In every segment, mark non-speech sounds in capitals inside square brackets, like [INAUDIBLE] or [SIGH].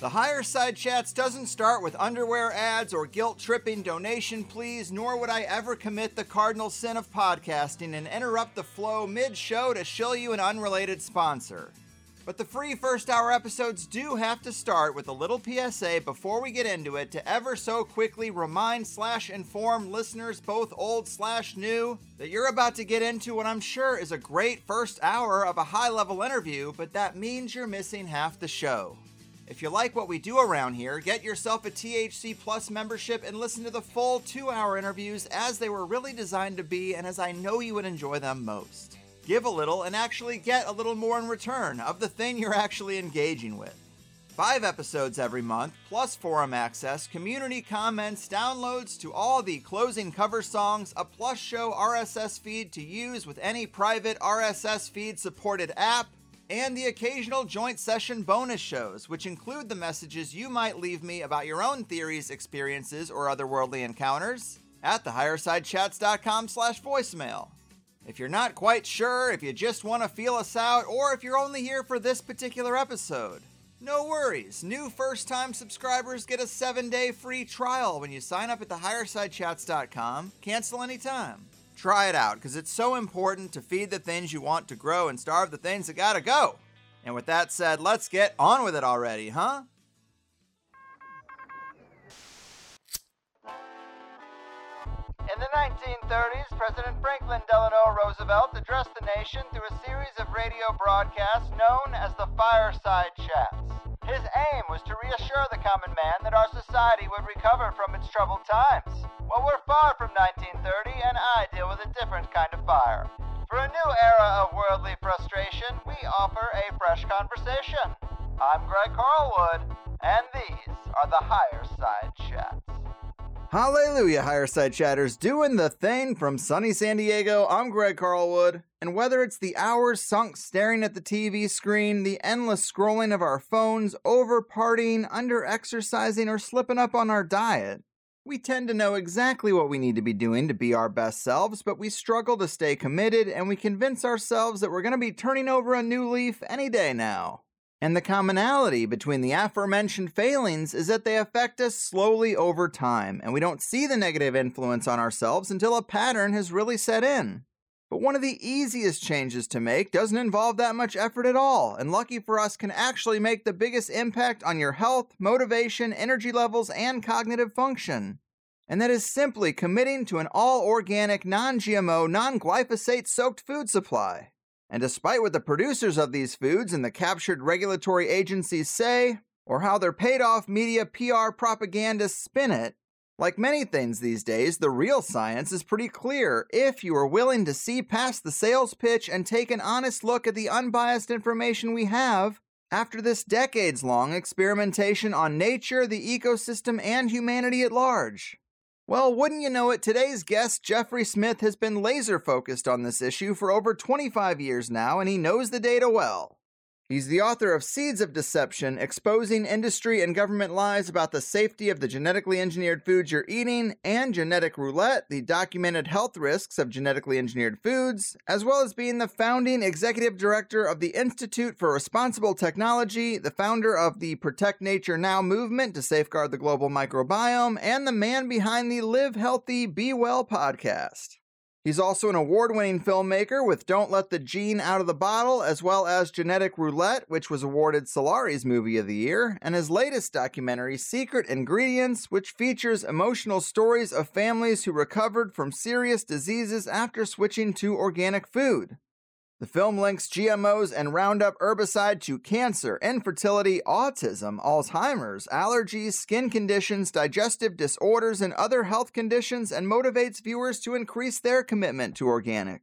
The Higher Side Chats doesn't start with underwear ads or guilt tripping donation pleas, nor would I ever commit the cardinal sin of podcasting and interrupt the flow mid show to shill you an unrelated sponsor. But the free first hour episodes do have to start with a little PSA before we get into it to ever so quickly remind slash inform listeners, both old slash new, that you're about to get into what I'm sure is a great first hour of a high level interview, but that means you're missing half the show. If you like what we do around here, get yourself a THC Plus membership and listen to the full two hour interviews as they were really designed to be and as I know you would enjoy them most give a little, and actually get a little more in return of the thing you're actually engaging with. Five episodes every month, plus forum access, community comments, downloads to all the closing cover songs, a plus show RSS feed to use with any private RSS feed supported app, and the occasional joint session bonus shows, which include the messages you might leave me about your own theories, experiences, or otherworldly encounters at thehighersidechats.com slash voicemail. If you're not quite sure, if you just want to feel us out, or if you're only here for this particular episode, no worries. New first time subscribers get a seven day free trial when you sign up at thehighersidechats.com. Cancel anytime. Try it out because it's so important to feed the things you want to grow and starve the things that gotta go. And with that said, let's get on with it already, huh? In the 1930s, President Franklin Delano Roosevelt addressed the nation through a series of radio broadcasts known as the Fireside Chats. His aim was to reassure the common man that our society would recover from its troubled times. Well, we're far from 1930, and I deal with a different kind of fire. For a new era of worldly frustration, we offer a fresh conversation. I'm Greg Carlwood, and these are the Higher Side Chats. Hallelujah, Higher Side Chatters, doing the thing from sunny San Diego. I'm Greg Carlwood, and whether it's the hours sunk staring at the TV screen, the endless scrolling of our phones, over partying, under exercising, or slipping up on our diet, we tend to know exactly what we need to be doing to be our best selves, but we struggle to stay committed and we convince ourselves that we're going to be turning over a new leaf any day now. And the commonality between the aforementioned failings is that they affect us slowly over time, and we don't see the negative influence on ourselves until a pattern has really set in. But one of the easiest changes to make doesn't involve that much effort at all, and lucky for us, can actually make the biggest impact on your health, motivation, energy levels, and cognitive function. And that is simply committing to an all organic, non GMO, non glyphosate soaked food supply. And despite what the producers of these foods and the captured regulatory agencies say, or how their paid off media PR propagandists spin it, like many things these days, the real science is pretty clear if you are willing to see past the sales pitch and take an honest look at the unbiased information we have after this decades long experimentation on nature, the ecosystem, and humanity at large. Well, wouldn't you know it, today's guest, Jeffrey Smith, has been laser focused on this issue for over 25 years now, and he knows the data well. He's the author of Seeds of Deception Exposing Industry and Government Lies About the Safety of the Genetically Engineered Foods You're Eating, and Genetic Roulette The Documented Health Risks of Genetically Engineered Foods, as well as being the founding executive director of the Institute for Responsible Technology, the founder of the Protect Nature Now movement to safeguard the global microbiome, and the man behind the Live Healthy, Be Well podcast. He's also an award winning filmmaker with Don't Let the Gene Out of the Bottle, as well as Genetic Roulette, which was awarded Solari's Movie of the Year, and his latest documentary, Secret Ingredients, which features emotional stories of families who recovered from serious diseases after switching to organic food. The film links GMOs and Roundup herbicide to cancer, infertility, autism, Alzheimer's, allergies, skin conditions, digestive disorders, and other health conditions and motivates viewers to increase their commitment to organic.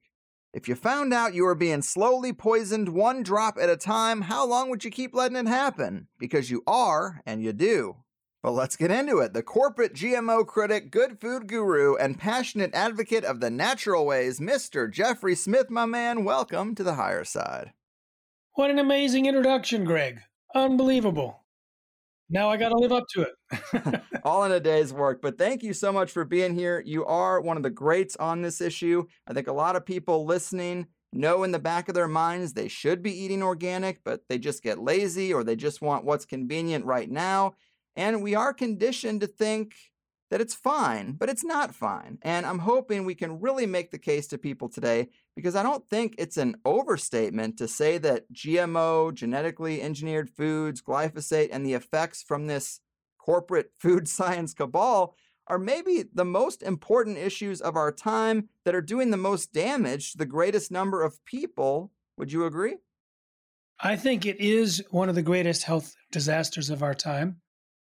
If you found out you were being slowly poisoned one drop at a time, how long would you keep letting it happen? Because you are, and you do. Well, let's get into it. The corporate GMO critic, good food guru, and passionate advocate of the natural ways, Mr. Jeffrey Smith, my man, welcome to the higher side. What an amazing introduction, Greg. Unbelievable. Now I got to live up to it. [LAUGHS] All in a day's work. But thank you so much for being here. You are one of the greats on this issue. I think a lot of people listening know in the back of their minds they should be eating organic, but they just get lazy or they just want what's convenient right now. And we are conditioned to think that it's fine, but it's not fine. And I'm hoping we can really make the case to people today because I don't think it's an overstatement to say that GMO, genetically engineered foods, glyphosate, and the effects from this corporate [LAUGHS] food science cabal are maybe the most important issues of our time that are doing the most damage to the greatest number of people. Would you agree? I think it is one of the greatest health disasters of our time.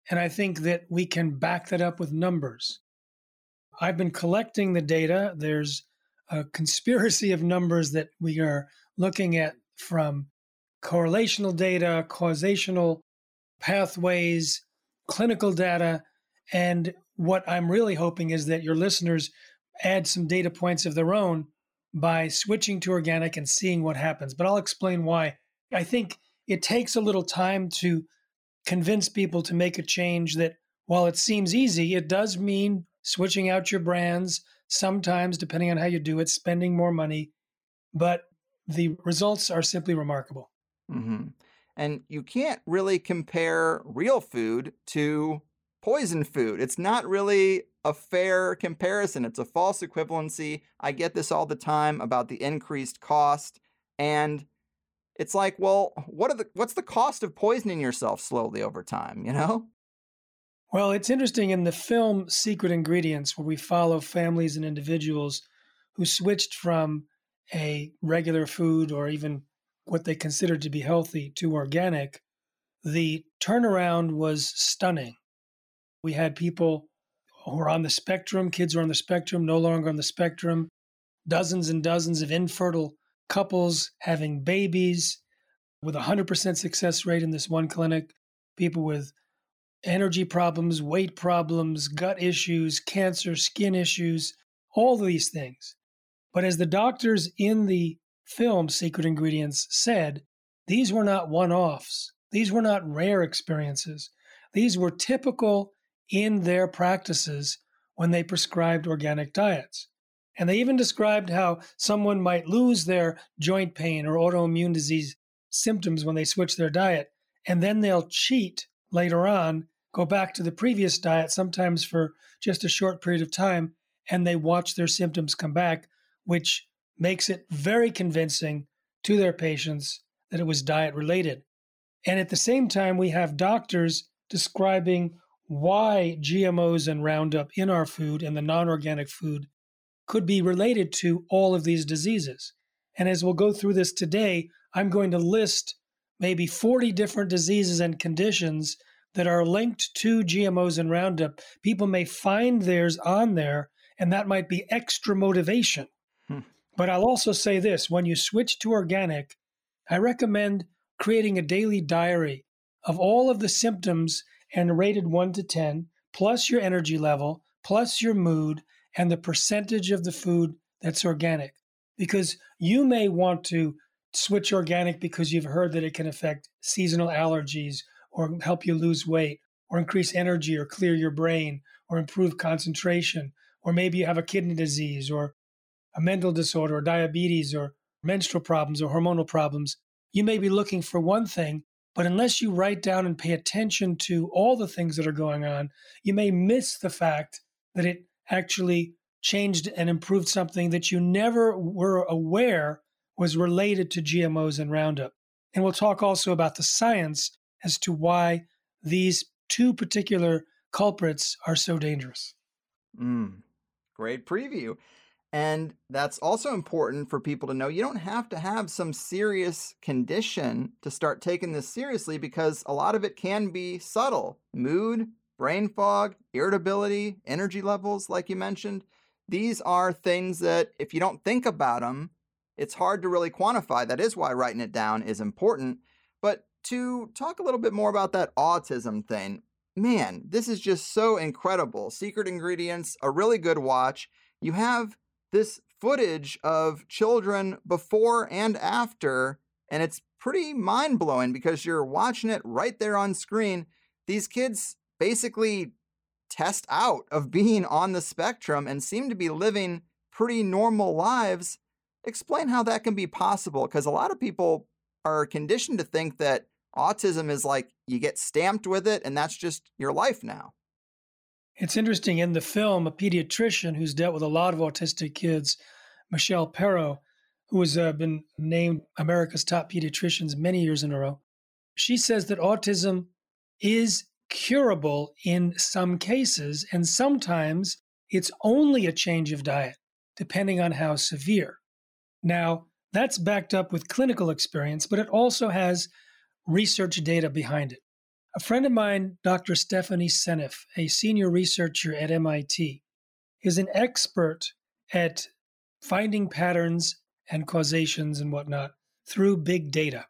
And I think that we can back that up with numbers. I've been collecting the data. There's a conspiracy of numbers that we are looking at from correlational data, causational pathways, clinical data. And what I'm really hoping is that your listeners add some data points of their own by switching to organic and seeing what happens. But I'll explain why. I think it takes a little time to convince people to make a change that while it seems easy, it does mean switching out your brands, sometimes, depending on how you do it, spending more money. But the results are simply remarkable. Mm-hmm. And you can't really compare real food to poison food. It's not really a fair comparison. It's a false equivalency. I get this all the time about the increased cost. And it's like, well, what are the what's the cost of poisoning yourself slowly over time, you know? Well, it's interesting in the film Secret Ingredients where we follow families and individuals who switched from a regular food or even what they considered to be healthy to organic, the turnaround was stunning. We had people who are on the spectrum, kids are on the spectrum, no longer on the spectrum, dozens and dozens of infertile couples having babies with a 100% success rate in this one clinic, people with energy problems, weight problems, gut issues, cancer, skin issues, all these things. But as the doctors in the film Secret Ingredients said, these were not one offs. These were not rare experiences. These were typical in their practices when they prescribed organic diets. And they even described how someone might lose their joint pain or autoimmune disease symptoms when they switch their diet, and then they'll cheat later on, go back to the previous diet, sometimes for just a short period of time, and they watch their symptoms come back, which makes it very convincing to their patients that it was diet related. And at the same time, we have doctors describing why GMOs and Roundup in our food and the non organic food could be related to all of these diseases. And as we'll go through this today, I'm going to list maybe 40 different diseases and conditions that are linked to GMOs and Roundup. People may find theirs on there, and that might be extra motivation. Hmm. But I'll also say this when you switch to organic, I recommend creating a daily diary of all of the symptoms and rated 1 to 10, plus your energy level, plus your mood, and the percentage of the food that's organic. Because you may want to switch organic because you've heard that it can affect seasonal allergies or help you lose weight or increase energy or clear your brain or improve concentration. Or maybe you have a kidney disease or a mental disorder or diabetes or menstrual problems or hormonal problems. You may be looking for one thing, but unless you write down and pay attention to all the things that are going on, you may miss the fact that it actually changed and improved something that you never were aware was related to GMOs and Roundup. And we'll talk also about the science as to why these two particular culprits are so dangerous. Mm, great preview. And that's also important for people to know. You don't have to have some serious condition to start taking this seriously because a lot of it can be subtle mood, brain fog, irritability, energy levels, like you mentioned. These are things that, if you don't think about them, it's hard to really quantify. That is why writing it down is important. But to talk a little bit more about that autism thing, man, this is just so incredible. Secret Ingredients, a really good watch. You have this footage of children before and after, and it's pretty mind blowing because you're watching it right there on screen. These kids basically test out of [LAUGHS] being on the spectrum and seem to be living pretty normal lives. Explain how that can be possible because a lot of people are conditioned to think that autism is like you get stamped with it and that's just your life now. It's interesting in the film, a pediatrician who's dealt with a lot of autistic kids, Michelle Perro, who has uh, been named America's top pediatricians many years in a row, she says that autism is curable in some cases, and sometimes it's only a change of diet, depending on how severe. Now, that's backed up with clinical experience, but it also has research data behind it. A friend of mine, Dr. Stephanie Seneff, a senior researcher at MIT, is an expert at finding patterns and causations and whatnot through big data.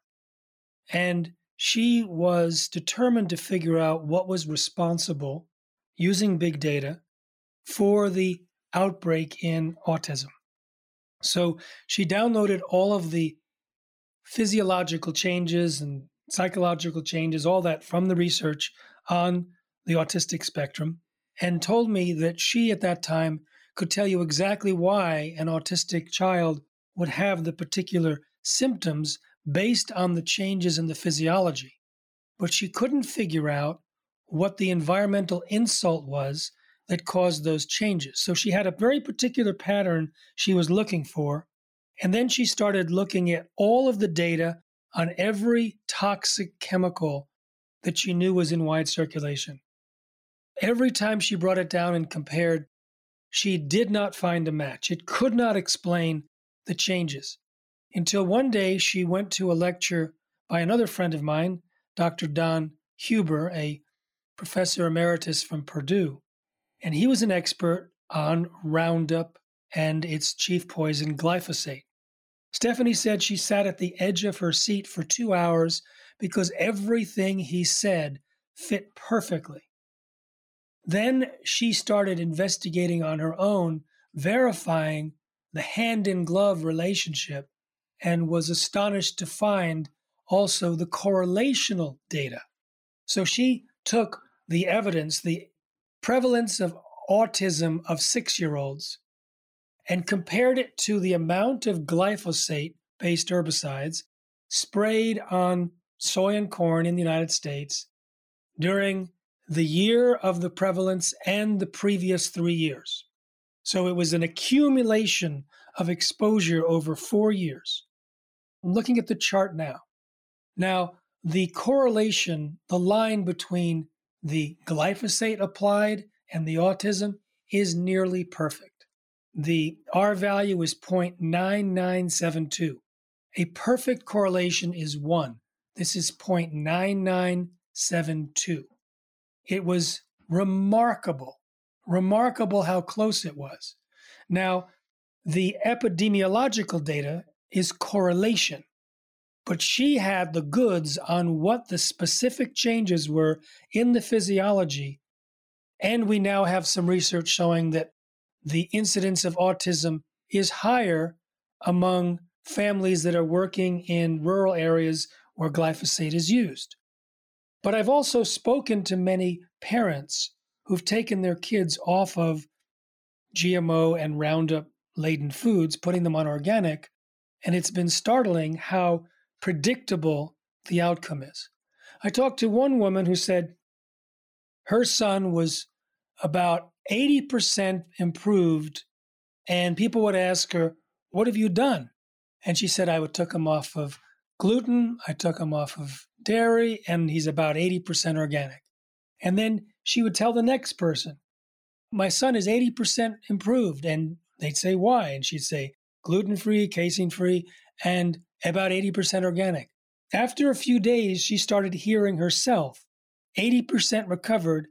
And she was determined to figure out what was responsible using big data for the outbreak in autism. So she downloaded all of the physiological changes and psychological changes, all that from the research on the autistic spectrum, and told me that she at that time could tell you exactly why an autistic child would have the particular symptoms based on the changes in the physiology. But she couldn't figure out what the environmental insult was that caused those changes. So she had a very particular pattern she was looking for. And then she started looking at all of the data on every toxic chemical that she knew was in wide circulation. Every time she brought it down and compared, she did not find a match. It could not explain the changes until one day she went to a lecture by another friend of mine, Dr. Don Huber, a professor emeritus from Purdue. And he was an expert on Roundup and its chief poison, glyphosate. Stephanie said she sat at the edge of her seat for two hours because everything he said fit perfectly. Then she started investigating on her own, verifying the hand in glove relationship, and was astonished to find also the correlational data. So she took the evidence, the prevalence of autism of six year olds, and compared it to the amount of glyphosate based herbicides sprayed on soy and corn in the United States during the year of the prevalence and the previous three years. So it was an accumulation of exposure over four years. I'm looking at the chart now. Now, the correlation, the line between the glyphosate applied and the autism is nearly perfect the R value is 0.9972. A perfect correlation is 1. This is 0.9972. It was remarkable, remarkable how close it was. Now, the epidemiological data is correlation, but she had the goods on what the specific changes were in the physiology. And we now have some research showing that the incidence of autism is higher among families that are working in rural areas where glyphosate is used. But I've also spoken to many parents who've taken their kids off of GMO and Roundup laden foods, putting them on organic, and it's been startling how predictable the outcome is. I talked to one woman who said her son was about 80% improved. And people would ask her, What have you done? And she said, I took him off of gluten, I took him off of dairy, and he's about 80% organic. And then she would tell the next person, My son is 80% improved. And they'd say, Why? And she'd say, Gluten free, casein free, and about 80% organic. After a few days, she started hearing herself 80% recovered,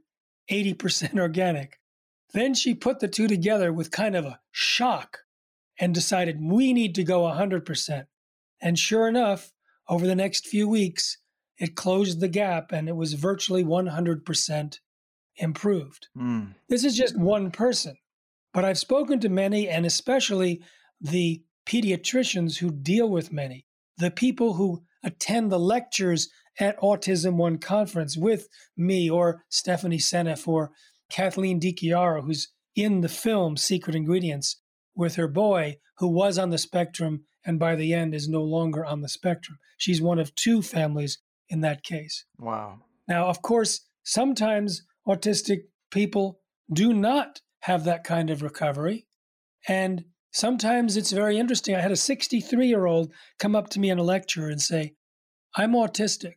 80% [LAUGHS] organic. Then she put the two together with kind of a shock and decided we need to go 100%. And sure enough, over the next few weeks, it closed the gap and it was virtually 100% improved. Mm. This is just one person, but I've spoken to many, and especially the pediatricians who deal with many, the people who attend the lectures at Autism One conference with me or Stephanie Seneff or Kathleen DiChiara, who's in the film Secret Ingredients, with her boy who was on the spectrum and by the end is no longer on the spectrum. She's one of two families in that case. Wow. Now, of course, sometimes autistic people do not have that kind of recovery. And sometimes it's very interesting. I had a 63 year old come up to me in a lecture and say, I'm autistic.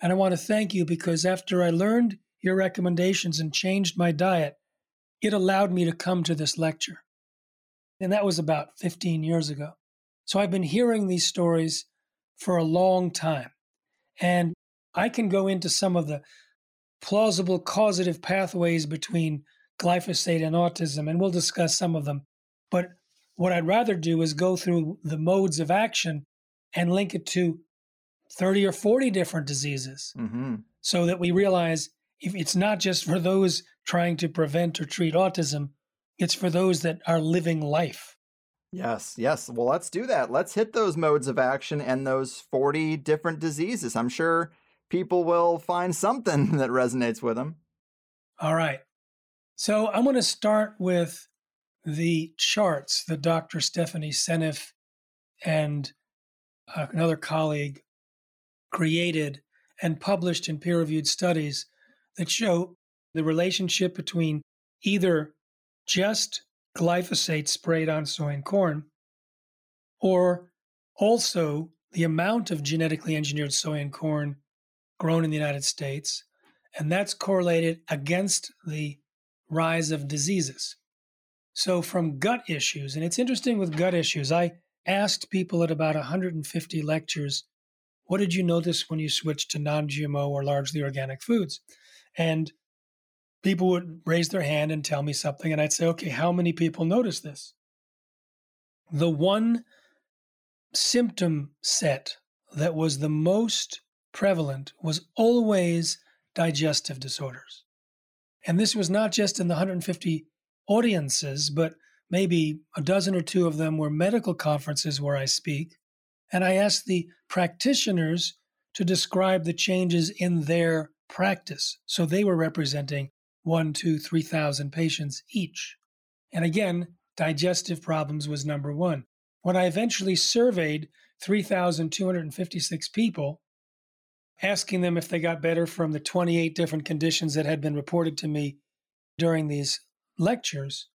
And I want to thank you because after I learned your recommendations and changed my diet, it allowed me to come to this lecture. And that was about 15 years ago. So I've been hearing these stories for a long time. And I can go into some of the plausible causative pathways between glyphosate and autism, and we'll discuss some of them. But what I'd rather do is go through the modes of action and link it to 30 or 40 different diseases Mm-hmm. so that we realize if it's not just for those trying to prevent or treat autism, it's for those that are living life. Yes, yes. Well, let's do that. Let's hit those modes of action and those 40 different diseases. I'm sure people will find something [LAUGHS] that resonates with them. All right. So I'm going to start with the charts that Dr. Stephanie Seneff and uh, another colleague created and published in peer reviewed studies that show the relationship between either just glyphosate sprayed on soy and corn or also the amount of genetically engineered soy and corn grown in the United States. And that's correlated against the rise of diseases. So, from gut issues, and it's interesting with gut issues, I asked people at about 150 lectures, what did you notice when you switched to non GMO or largely organic foods? And people would raise their hand and tell me something, and I'd say, okay, how many people notice this? The one symptom set that was the most prevalent was always digestive disorders. And this was not just in the 150 audiences, but maybe a dozen or two of them were medical conferences where I speak. And I asked the practitioners to describe the changes in their practice. So they were representing one, two, 3,000 patients each. And again, digestive problems was number one. When I eventually surveyed 3,256 people, asking them if they got better from the 28 different conditions that had been reported to me during these lectures,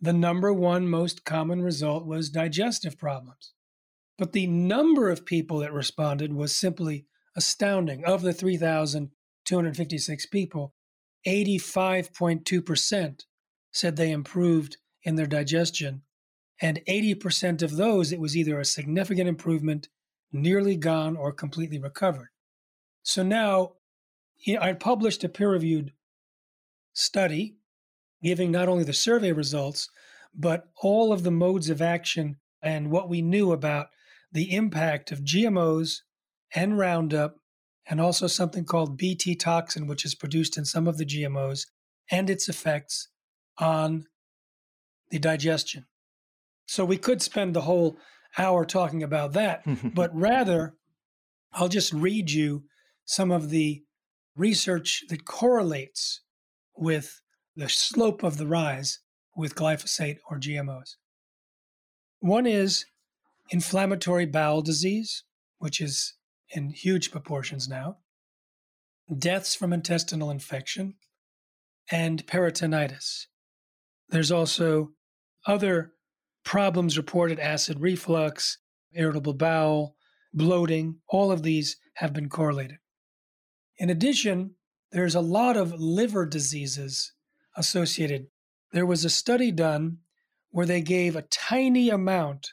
the number one most common result was digestive problems. But the number of people that responded was simply astounding. Of the 3,256 people, 85.2% said they improved in their digestion. And 80% of those, it was either a significant improvement, nearly gone, or completely recovered. So now I published a peer reviewed study giving not only the survey results, but all of the modes of action and what we knew about the impact of GMOs and Roundup, and also something called BT toxin, which is produced in some of the GMOs, and its effects on the digestion. So we could spend the whole hour talking about that, [LAUGHS] but rather, I'll just read you some of the research that correlates with the slope of the rise with glyphosate or GMOs. One is inflammatory bowel disease, which is in huge proportions now, deaths from intestinal infection, and peritonitis. There's also other problems reported acid reflux, irritable bowel, bloating. All of these have been correlated. In addition, there's a lot of liver diseases associated. There was a study done where they gave a tiny amount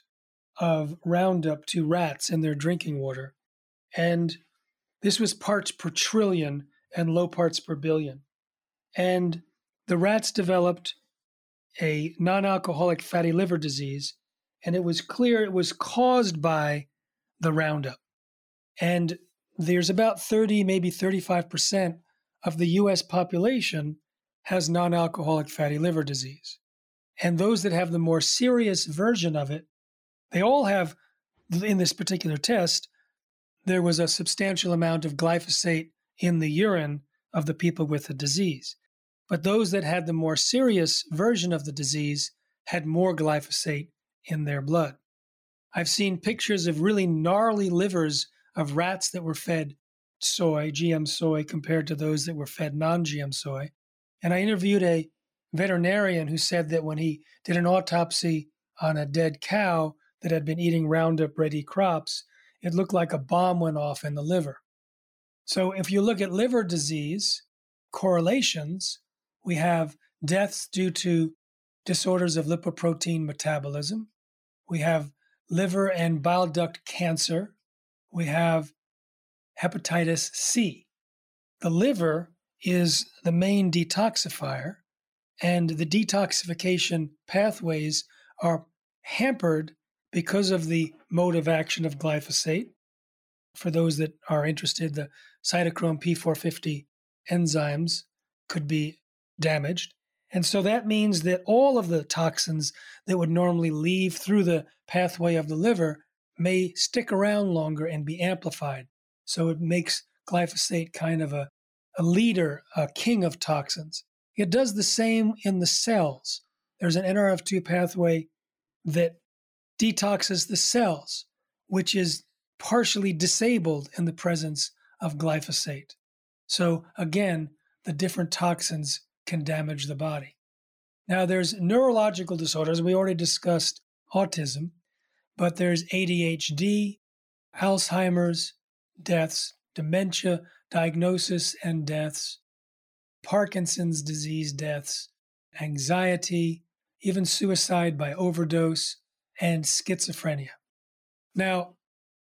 of Roundup to rats in their drinking water, and this was parts per trillion and low parts per billion. And the rats developed a non alcoholic fatty liver disease, and it was clear it was caused by the Roundup. And there's about 30, maybe 35% of the US population has non alcoholic fatty liver disease. And those that have the more serious version of it, they all have, in this particular test, there was a substantial amount of glyphosate in the urine of the people with the disease. But those that had the more serious version of the disease had more glyphosate in their blood. I've seen pictures of really gnarly livers of rats that were fed soy, GM soy, compared to those that were fed non GM soy. And I interviewed a veterinarian who said that when he did an autopsy on a dead cow that had been eating Roundup ready crops, it looked like a bomb went off in the liver. So if you look at liver disease correlations, we have deaths due to disorders of lipoprotein metabolism. We have liver and bile duct cancer. We have hepatitis C. The liver is the main detoxifier, and the detoxification pathways are hampered because of the mode of action of glyphosate. For those that are interested, the cytochrome P450 enzymes could be damaged. And so that means that all of the toxins that would normally leave through the pathway of the liver may stick around longer and be amplified. So it makes glyphosate kind of a, a leader, a king of toxins. It does the same in the cells. There's an NRF2 pathway that detoxes the cells, which is partially disabled in the presence of glyphosate. So again, the different toxins can damage the body. Now, there's neurological disorders. We already discussed autism, but there's ADHD, Alzheimer's, deaths, dementia, diagnosis and deaths, Parkinson's disease deaths, anxiety, even suicide by overdose, and schizophrenia. Now,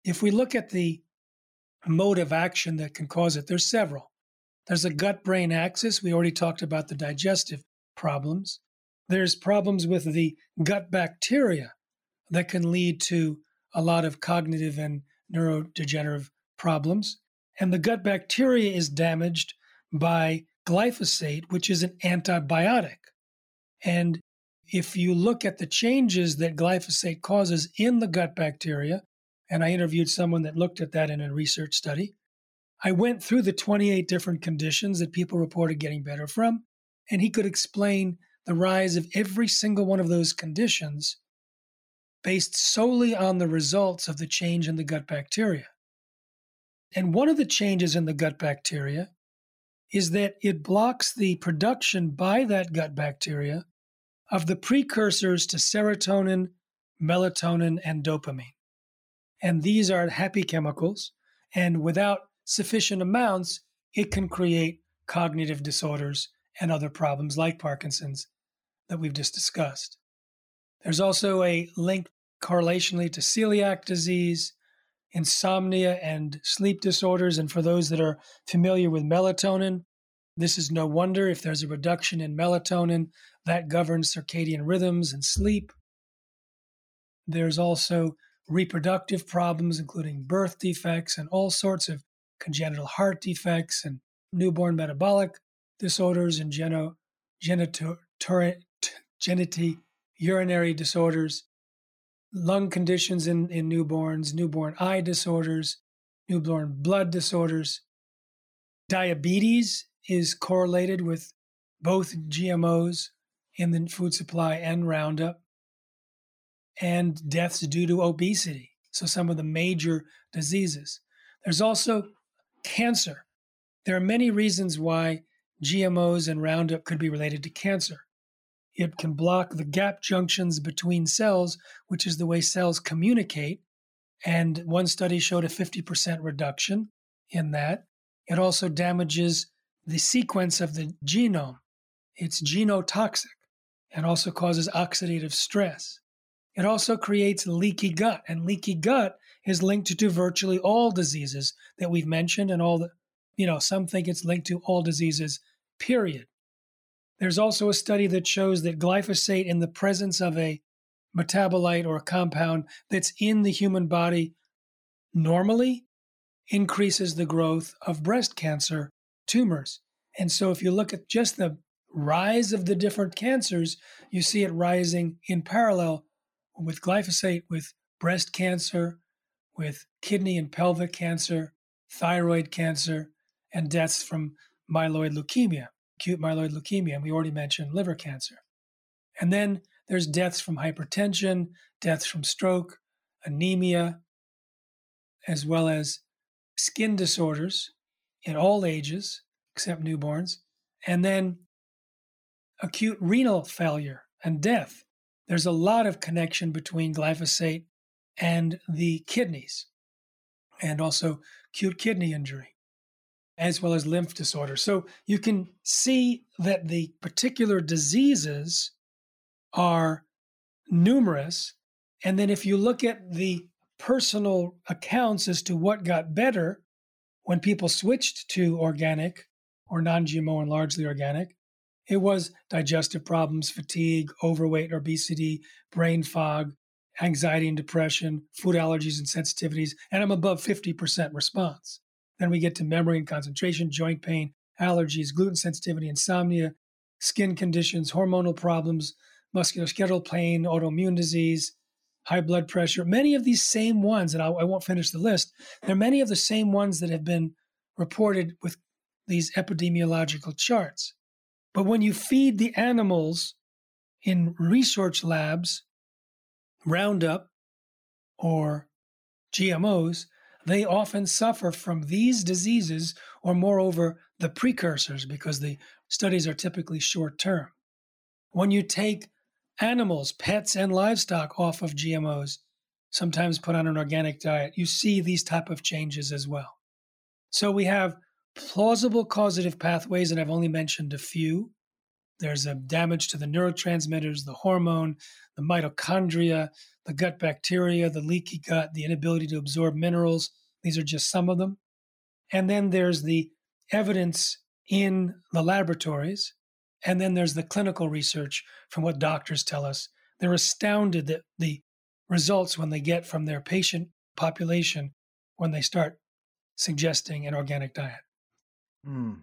if we look at the mode of action that can cause it, there's several. There's a gut brain axis. We already talked about the digestive problems. There's problems with the gut bacteria that can lead to a lot of cognitive and neurodegenerative problems. And the gut bacteria is damaged by glyphosate, which is an antibiotic. And if you look at the changes that glyphosate causes in the gut bacteria, and I interviewed someone that looked at that in a research study, I went through the 28 different conditions that people reported getting better from, and he could explain the rise of every single one of those conditions based solely on the results of the change in the gut bacteria. And one of the changes in the gut bacteria is that it blocks the production by that gut bacteria of the precursors to serotonin, melatonin, and dopamine. And these are happy chemicals. And without sufficient amounts, it can create cognitive disorders and other problems like Parkinson's that we've just discussed. There's also a link correlationally to celiac disease, insomnia, and sleep disorders. And for those that are familiar with melatonin, this is no wonder if there's a reduction in melatonin that governs circadian rhythms and sleep. There's also reproductive problems, including birth defects and all sorts of congenital heart defects and newborn metabolic disorders and geno, genito, geniti, urinary disorders, lung conditions in, in newborns, newborn eye disorders, newborn blood disorders. Diabetes is correlated with both GMOs in the food supply and Roundup, and deaths due to obesity. So, some of the major diseases. There's also cancer. There are many reasons why GMOs and Roundup could be related to cancer. It can block the gap junctions between cells, which is the way cells communicate. And one study showed a 50% reduction in that. It also damages the sequence of the genome. It's genotoxic and also causes oxidative stress. It also creates leaky gut, and leaky gut is linked to virtually all diseases that we've mentioned, and all the, you know, some think it's linked to all diseases, period. There's also a study that shows that glyphosate, in the presence of a metabolite or a compound that's in the human body normally, increases the growth of breast cancer tumors. And so, if you look at just the rise of the different cancers, you see it rising in parallel with glyphosate, with breast cancer, with kidney and pelvic cancer, thyroid cancer, and deaths from myeloid leukemia, acute myeloid leukemia. And we already mentioned liver cancer. And then there's deaths from hypertension, deaths from stroke, anemia, as well as skin disorders in all ages except newborns, and then acute renal failure and death. There's a lot of connection between glyphosate and the kidneys, and also acute kidney injury, as well as lymph disorders. So you can see that the particular diseases are numerous. And then if you look at the personal accounts as to what got better when people switched to organic or non GMO and largely organic, it was digestive problems, fatigue, overweight, obesity, brain fog, anxiety and depression, food allergies and sensitivities, and I'm above 50% response. Then we get to memory and concentration, joint pain, allergies, gluten sensitivity, insomnia, skin conditions, hormonal problems, musculoskeletal pain, autoimmune disease, high blood pressure. Many of these same ones, and I, I won't finish the list, there are many of the same ones that have been reported with these epidemiological charts. But when you feed the animals in research labs Roundup or GMOs, they often suffer from these diseases or, moreover, the precursors because the studies are typically short term. When you take animals, pets, and livestock off of GMOs, sometimes put on an organic diet, you see these type of changes as well. So we have plausible causative pathways, and I've only mentioned a few. There's a damage to the neurotransmitters, the hormone, the mitochondria, the gut bacteria, the leaky gut, the inability to absorb minerals. These are just some of them. And then there's the evidence in the laboratories and then there's the clinical research from what doctors tell us. They're astounded that the results when they get from their patient population when they start suggesting an organic diet. Mm.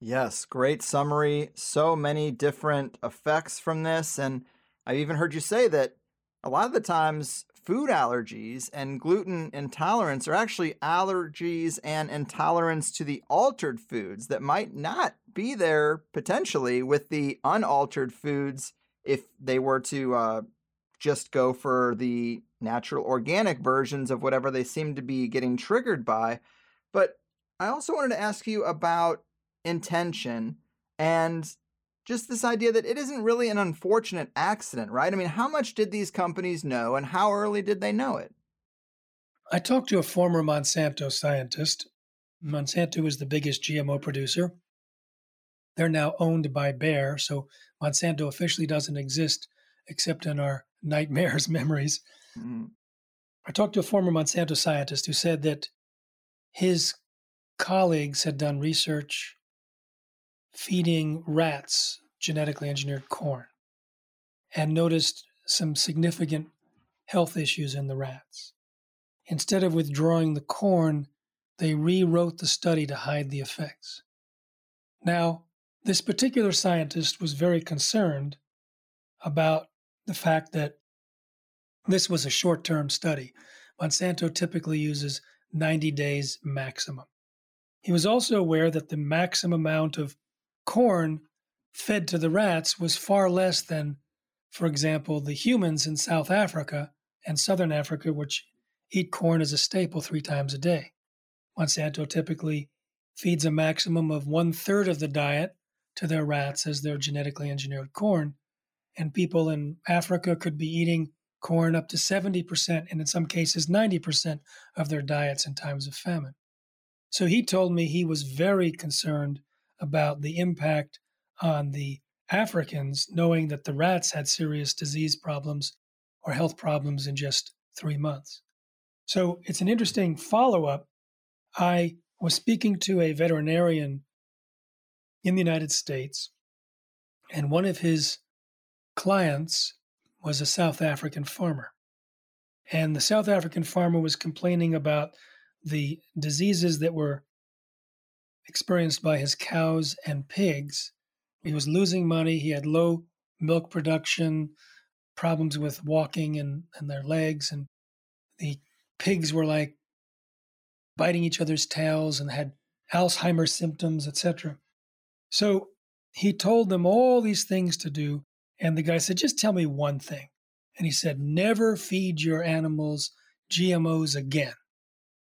Yes, great summary. So many different effects from this. And I've even heard you say that a lot of the times food allergies and gluten intolerance are actually allergies and intolerance to the altered foods that might not be there potentially with the unaltered foods if they were to uh, just go for the natural organic versions of whatever they seem to be getting triggered by. But I also wanted to ask you about intention and just this idea that it isn't really an unfortunate accident, right? I mean, how much did these companies know and how early did they know it? I talked to a former Monsanto scientist. Monsanto is the biggest GMO producer. They're now owned by Bayer, so Monsanto officially doesn't exist except in our [LAUGHS] nightmares memories. Mm-hmm. I talked to a former Monsanto scientist who said that his colleagues had done research feeding rats genetically engineered corn and noticed some significant health issues in the rats. Instead of withdrawing the corn, they rewrote the study to hide the effects. Now, this particular scientist was very concerned about the fact that this was a short term study. Monsanto typically uses 90 days maximum. He was also aware that the maximum amount of corn fed to the rats was far less than, for example, the humans in South Africa and Southern Africa, which eat corn as a staple three times a day. Monsanto typically feeds a maximum of one third of the diet to their rats as their genetically engineered corn. And people in Africa could be eating corn up to 70% and in some cases 90% of their diets in times of famine. So he told me he was very concerned about the impact on the Africans, knowing that the rats had serious disease problems or health problems in just three months. So it's an interesting follow up. I was speaking to a veterinarian in the United States, and one of his clients was a South African farmer. And the South African farmer was complaining about the diseases that were experienced by his cows and pigs. He was losing money. He had low milk production, problems with walking and, and their legs. And the pigs were like biting each other's tails and had Alzheimer's symptoms, etc. So he told them all these things to do. And the guy said, Just tell me one thing. And he said, Never feed your animals GMOs again.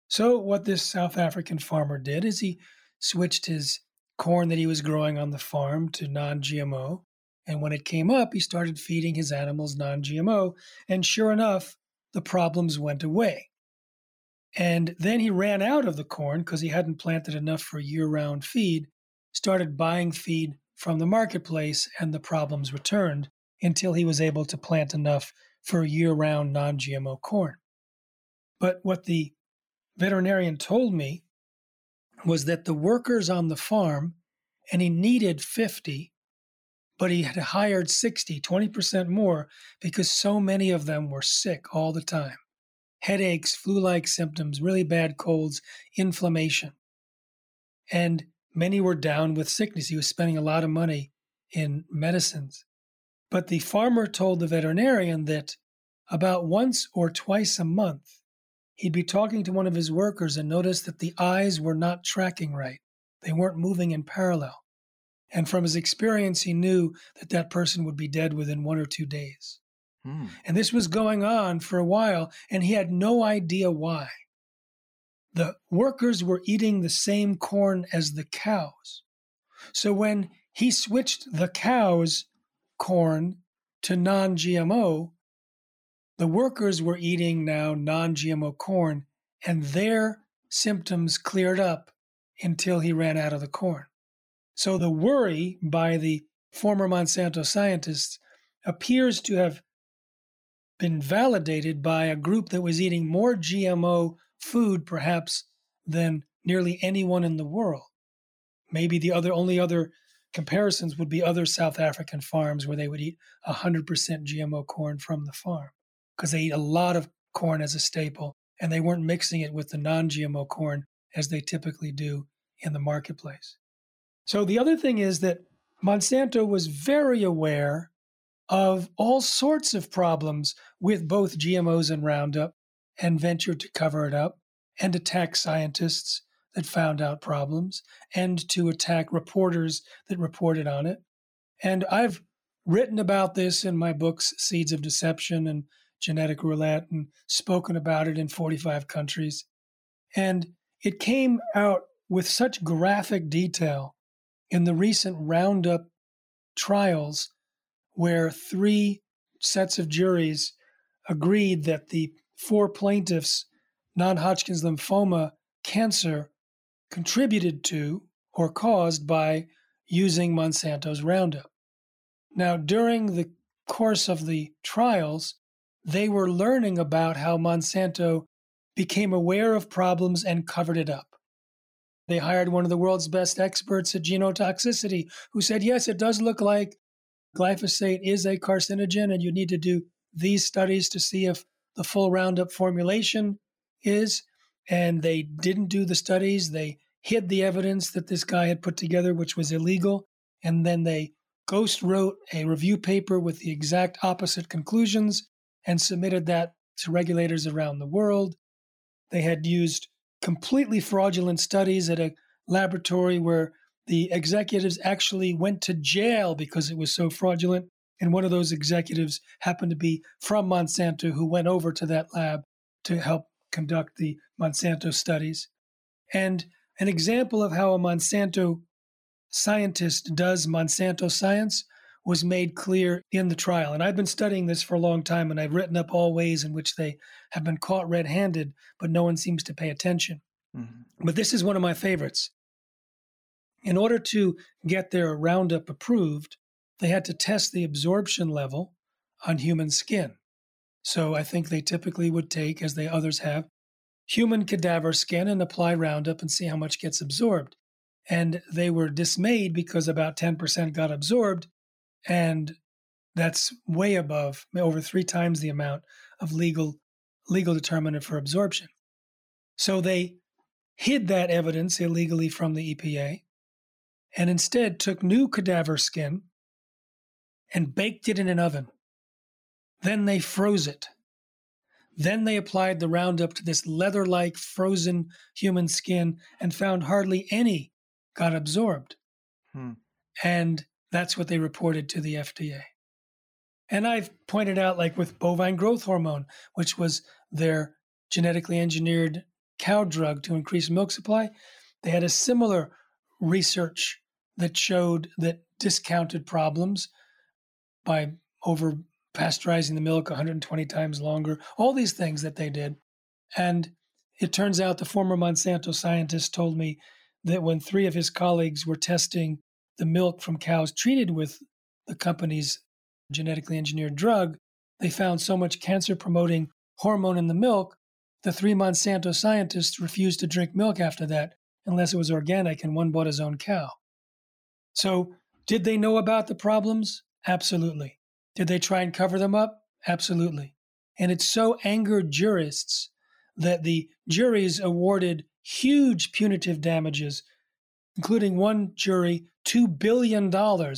So, what this South African farmer did is he switched his corn that he was growing on the farm to non GMO. And when it came up, he started feeding his animals non GMO. And sure enough, the problems went away. And then he ran out of the corn because he hadn't planted enough for year round feed, started buying feed from the marketplace, and the problems returned until he was able to plant enough for year round non GMO corn. But what the veterinarian told me was that the workers on the farm, and he needed 50, but he had hired 60, 20% more because so many of them were sick all the time headaches, flu like symptoms, really bad colds, inflammation. And many were down with sickness. He was spending a lot of money in medicines. But the farmer told the veterinarian that about once or twice a month, he'd be talking to one of his workers and notice that the eyes were not tracking right. They weren't moving in parallel. And from his experience, he knew that that person would be dead within one or two days. Hmm. And this was going on for a while, and he had no idea why. The workers were eating the same corn as the cows. So when he switched the cows' corn to non GMO, the workers were eating now non GMO corn, and their symptoms cleared up until he ran out of the corn. So the worry by the former Monsanto scientists appears to have been validated by a group that was eating more GMO food, perhaps, than nearly anyone in the world. Maybe the other only other comparisons would be other South African farms where they would eat 100% GMO corn from the farm because they eat a lot of corn as a staple and they weren't mixing it with the non GMO corn as they typically do in the marketplace. So the other thing is that Monsanto was very aware of all sorts of problems with both GMOs and Roundup and ventured to cover it up and attack scientists that found out problems and to attack reporters that reported on it. And I've written about this in my books, Seeds of Deception and Genetic Roulette, and spoken about it in 45 countries. And it came out with such graphic detail in the recent Roundup trials where three sets of juries agreed that the four plaintiffs' non Hodgkin's lymphoma cancer contributed to or caused by using Monsanto's Roundup. Now, during the course of the trials, they were learning about how Monsanto became aware of problems and covered it up. They hired one of the world's best experts at genotoxicity who said, yes, it does look like glyphosate is a carcinogen, and you need to do these studies to see if the full Roundup formulation is. And they didn't do the studies. They hid the evidence that this guy had put together, which was illegal. And then they ghost wrote a review paper with the exact opposite conclusions and submitted that to regulators around the world. They had used completely fraudulent studies at a laboratory where the executives actually went to jail because it was so fraudulent. And one of those executives happened to be from Monsanto who went over to that lab to help conduct the Monsanto studies. And an example of how a Monsanto scientist does Monsanto science was made clear in the trial. And I've been studying this for a long time and I've written up all ways in which they have been caught red handed, but no one seems to pay attention. Mm-hmm. But this is one of my favorites. In order to get their Roundup approved, they had to test the absorption level on human skin. So I think they typically would take, as they others have, human cadaver skin and apply Roundup and see how much gets absorbed. And they were dismayed because about 10% got absorbed, and that's way above, over three times the amount of legal legal determinant for absorption. So they hid that evidence illegally from the EPA and instead took new cadaver skin and baked it in an oven. Then they froze it. Then they applied the Roundup to this leather like frozen human skin and found hardly any got absorbed. Hmm. And that's what they reported to the FDA. And I've pointed out, like with bovine growth hormone, which was their genetically engineered cow drug to increase milk supply, they had a similar research that showed that discounted problems by over pasteurizing the milk 120 times longer, all these things that they did. And it turns out the former Monsanto scientist told me that when three of his colleagues were testing the milk from cows treated with the company's genetically engineered drug, they found so much cancer promoting hormone in the milk, the three Monsanto scientists refused to drink milk after that unless it was organic and one bought his own cow. So, did they know about the problems? Absolutely. Did they try and cover them up? Absolutely. And it so angered jurists that the juries awarded huge punitive damages, including one jury $2 billion,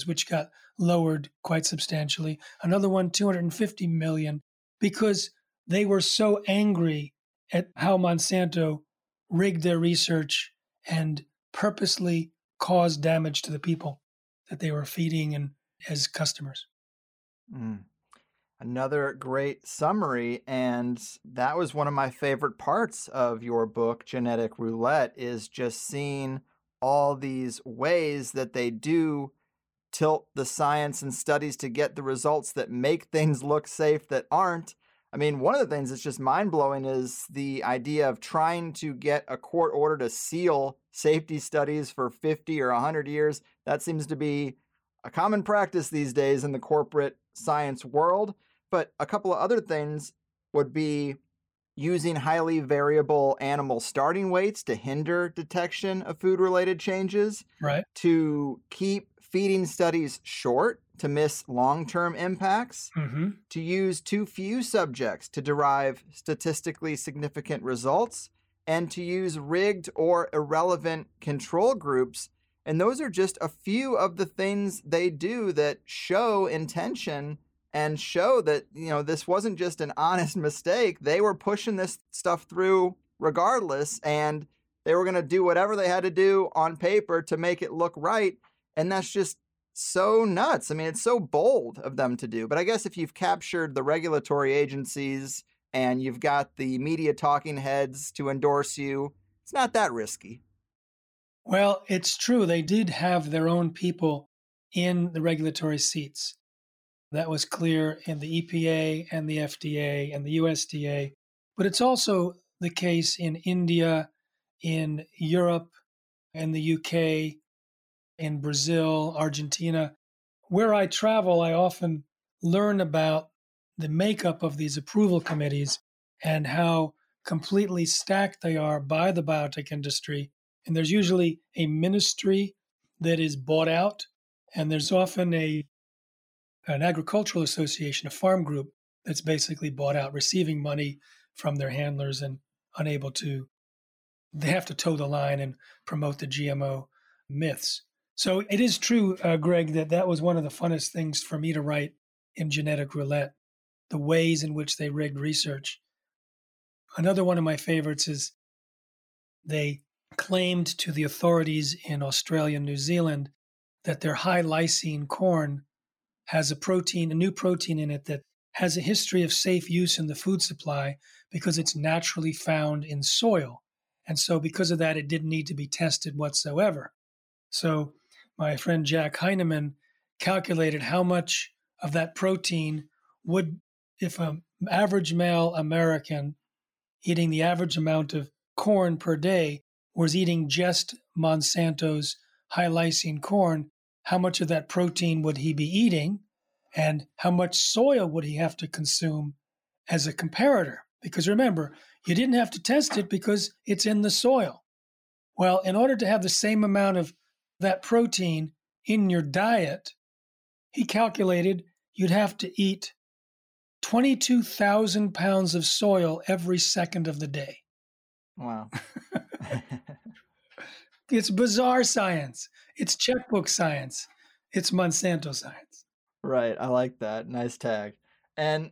which got lowered quite substantially, another one 250 million, because they were so angry at how Monsanto rigged their research and purposely caused damage to the people that they were feeding and as customers. Mm. Another great summary, and that was one of my favorite parts of your book, Genetic Roulette, is just seeing all these ways that they do tilt the science and studies to get the results that make things look safe that aren't. I mean, one of the things that's just mind blowing is the idea of trying to get a court order to seal safety studies for 50 or 100 years. That seems to be a common practice these days in the corporate science world. But a couple of other things would be using highly variable animal starting weights to hinder detection of food related changes, right? To keep feeding studies short to miss long term impacts, mm-hmm. to use too few subjects to derive statistically significant results, and to use rigged or irrelevant control groups and those are just a few of the things they do that show intention and show that, you know, this wasn't just an honest [LAUGHS] mistake. They were pushing this stuff through regardless and they were going to do whatever they had to do on paper to make it look right. And that's just so nuts. I mean, it's so bold of them to do. But I guess if you've captured the regulatory agencies and you've got the media talking heads to endorse you, it's not that risky. Well, it's true. They did have their own people in the regulatory seats. That was clear in the EPA and the FDA and the USDA. But it's also the case in India, in Europe, in the UK, in Brazil, Argentina. Where I travel, I often learn about the makeup of these approval committees and how completely stacked they are by the biotech industry and there's usually a ministry that is bought out, and there's often a an agricultural association, a farm group that's basically bought out, receiving money from their handlers and unable to. They have to toe the line and promote the GMO myths. So it is true, uh, Greg, that that was one of the funnest things for me to write in Genetic Roulette, the ways in which they rigged research. Another one of my favorites is they claimed to the authorities in Australia and New Zealand that their high lysine corn has a protein, a new protein in it that has a history of safe use in the food supply because it's naturally found in soil. And so, because of that, it didn't need to be tested whatsoever. So, my friend Jack Heinemann calculated how much of that protein would, if an average male American eating the average amount of corn per day was eating just Monsanto's high lysine corn, how much of that protein would he be eating? And how much soil would he have to consume as a comparator? Because remember, you didn't have to test it because it's in the soil. Well, in order to have the same amount of that protein in your diet, he calculated you'd have to eat 22,000 pounds of soil every second of the day. Wow. [LAUGHS] it's bizarre science. It's checkbook science. It's Monsanto science. Right. I like that. Nice tag. And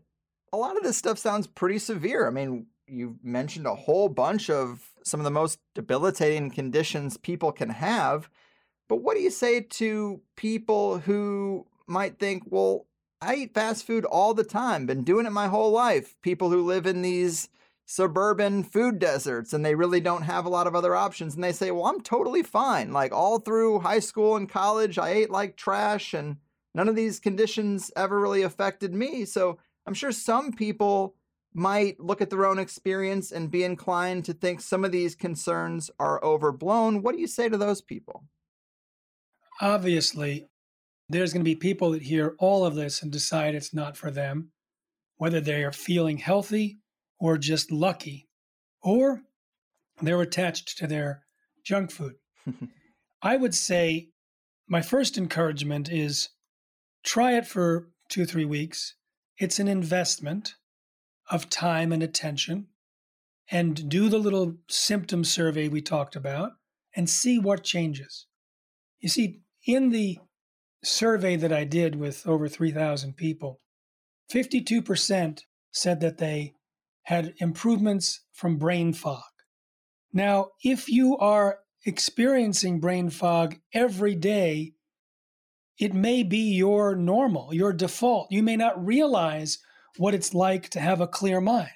a lot of this stuff sounds pretty severe. I mean, you mentioned a whole bunch of some of the most debilitating conditions people can have. But what do you say to people who might think, well, I eat fast food all the time, been doing it my whole life. People who live in these suburban food deserts and they really don't have a lot of other options. And they say, well, I'm totally fine. Like all through high school and college, I ate like trash and none of these conditions ever really affected me. So I'm sure some people might look at their own experience and be inclined to think some of these concerns are overblown. What do you say to those people? Obviously, there's going to be people that hear all of this and decide it's not for them, whether they are feeling healthy or just lucky, or they're attached to their junk food. [LAUGHS] I would say my first encouragement is try it for two, three weeks. It's an investment of time and attention and do the little symptom survey we talked about and see what changes. You see, in the survey that I did with over 3,000 people, 52% said that they had improvements from brain fog. Now, if you are experiencing brain fog every day, it may be your normal, your default. You may not realize what it's like to have a clear mind.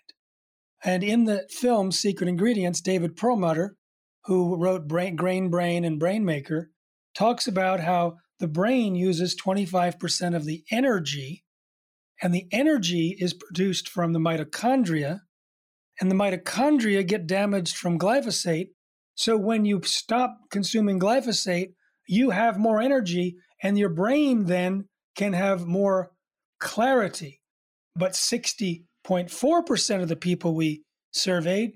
And in the film Secret Ingredients, David Perlmutter, who wrote Brain, Grain Brain and Brainmaker, talks about how the brain uses 25% of the energy, and the energy is produced from the mitochondria, and the mitochondria get damaged from glyphosate. So when you stop consuming glyphosate, you have more energy, and your brain then can have more clarity but 60.4% of the people we surveyed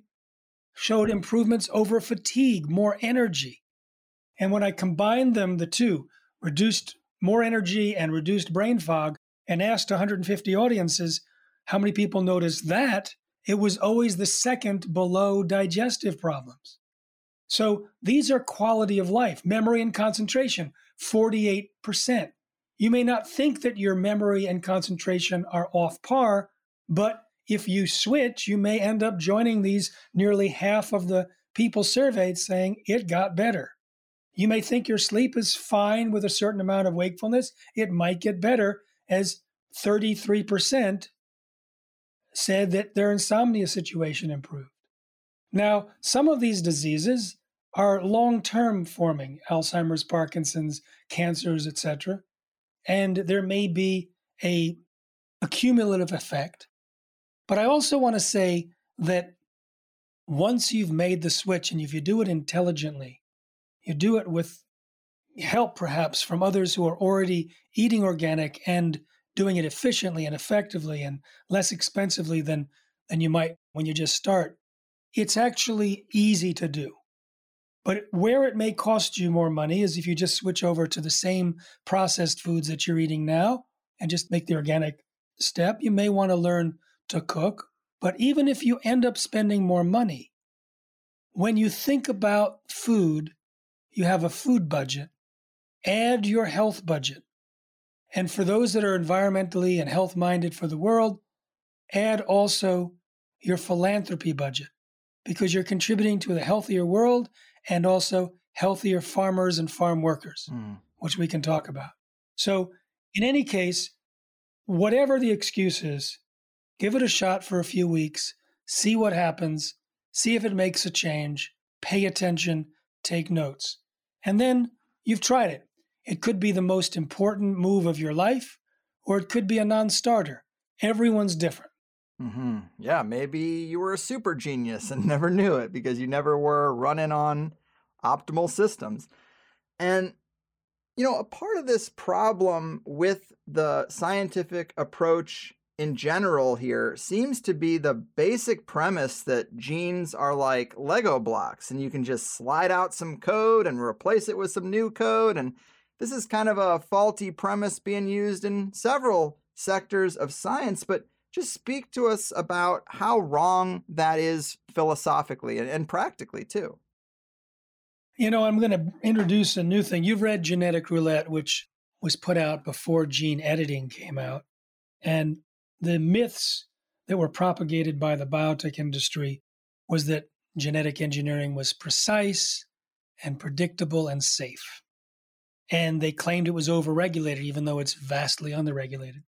showed improvements over fatigue, more energy. And when I combined them, the two, reduced more energy and reduced brain fog, and asked 150 audiences how many people noticed that, it was always the second below digestive problems. So these are quality of life, memory and concentration, 48%. You may not think that your memory and concentration are off par, but if you switch, you may end up joining these nearly half of the people surveyed saying it got better. You may think your sleep is fine with a certain amount of wakefulness. It might get better, as 33% said that their insomnia situation improved. Now, some of these diseases are long term forming Alzheimer's, Parkinson's, cancers, etc and there may be a, a cumulative effect. But I also want to say that once you've made the switch and if you do it intelligently, you do it with help perhaps from others who are already eating organic and doing it efficiently and effectively and less expensively than, than you might when you just start, it's actually easy to do. But where it may cost you more money is if you just switch over to the same processed foods that you're eating now and just make the organic step. You may want to learn to cook. But even if you end up spending more money, when you think about food, you have a food budget. Add your health budget. And for those that are environmentally and health minded for the world, add also your philanthropy budget because you're contributing to a healthier world and also healthier farmers and farm workers, mm. which we can talk about. So, in any case, whatever the excuse is, give it a shot for a few weeks, see what happens, see if it makes a change, pay attention, take notes. And then you've tried it. It could be the most important move of your life, or it could be a non starter. Everyone's different. Mm-hmm. Yeah, maybe you were a super genius and [LAUGHS] never knew it because you never were running on optimal systems. And, you know, a part of this problem with the scientific approach in general here seems to be the basic premise that genes are like Lego blocks and you can just slide out some code and replace it with some new code. And this is kind of a faulty premise being used in several sectors of science, but just speak to us about how wrong that is philosophically and, and practically too. You know, I'm going to introduce a new thing. You've read Genetic Roulette, which was put out before gene editing came out. And the myths that were propagated by the biotech industry was that genetic engineering was precise and predictable and safe. And they claimed it was overregulated, even though it's vastly underregulated.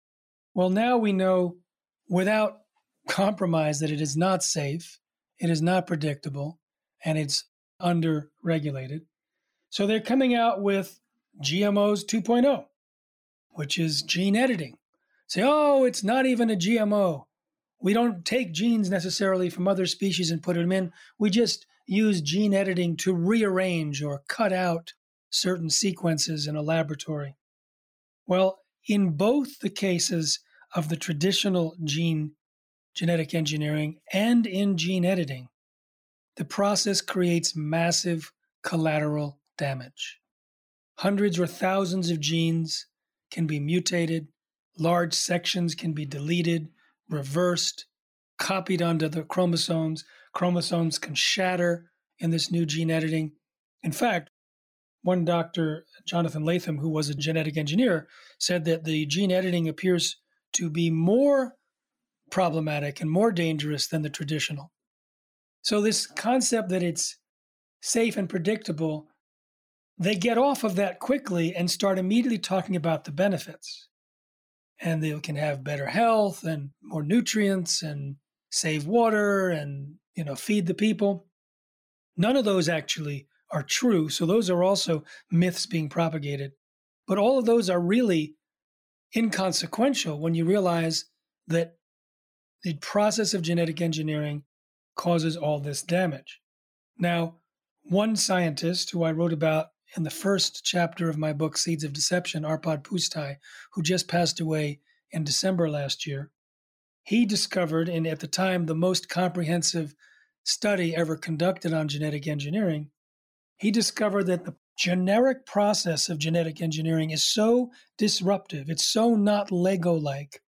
Well, now we know without compromise that it is not safe, it is not predictable, and it's under regulated. So they're coming out with GMOs 2.0, which is gene editing. Say, oh, it's not even a GMO. We don't take genes necessarily from other species and put them in. We just use gene editing to rearrange or cut out certain sequences in a laboratory. Well, in both the cases of the traditional gene genetic engineering and in gene editing, the process creates massive collateral damage. Hundreds or thousands of genes can be mutated, large sections can be deleted, reversed, copied onto the chromosomes. Chromosomes can shatter in this new gene editing. In fact, one doctor, Jonathan Latham, who was a genetic engineer, said that the gene editing appears to be more problematic and more dangerous than the traditional. So, this concept that it's safe and predictable, they get off of that quickly and start immediately talking about the benefits. And they can have better health and more nutrients and save water and you know feed the people. None of those actually are true. So those are also myths being propagated. But all of those are really inconsequential when you realize that the process of genetic engineering causes all this damage. Now, one scientist who I wrote about in the first chapter of my book, Seeds of Deception, Arpad Pusztai, who just passed away in December last year, he discovered, and at the time, the most comprehensive study ever conducted on genetic engineering, he discovered that the generic process of genetic engineering is so disruptive, it's so not Lego like,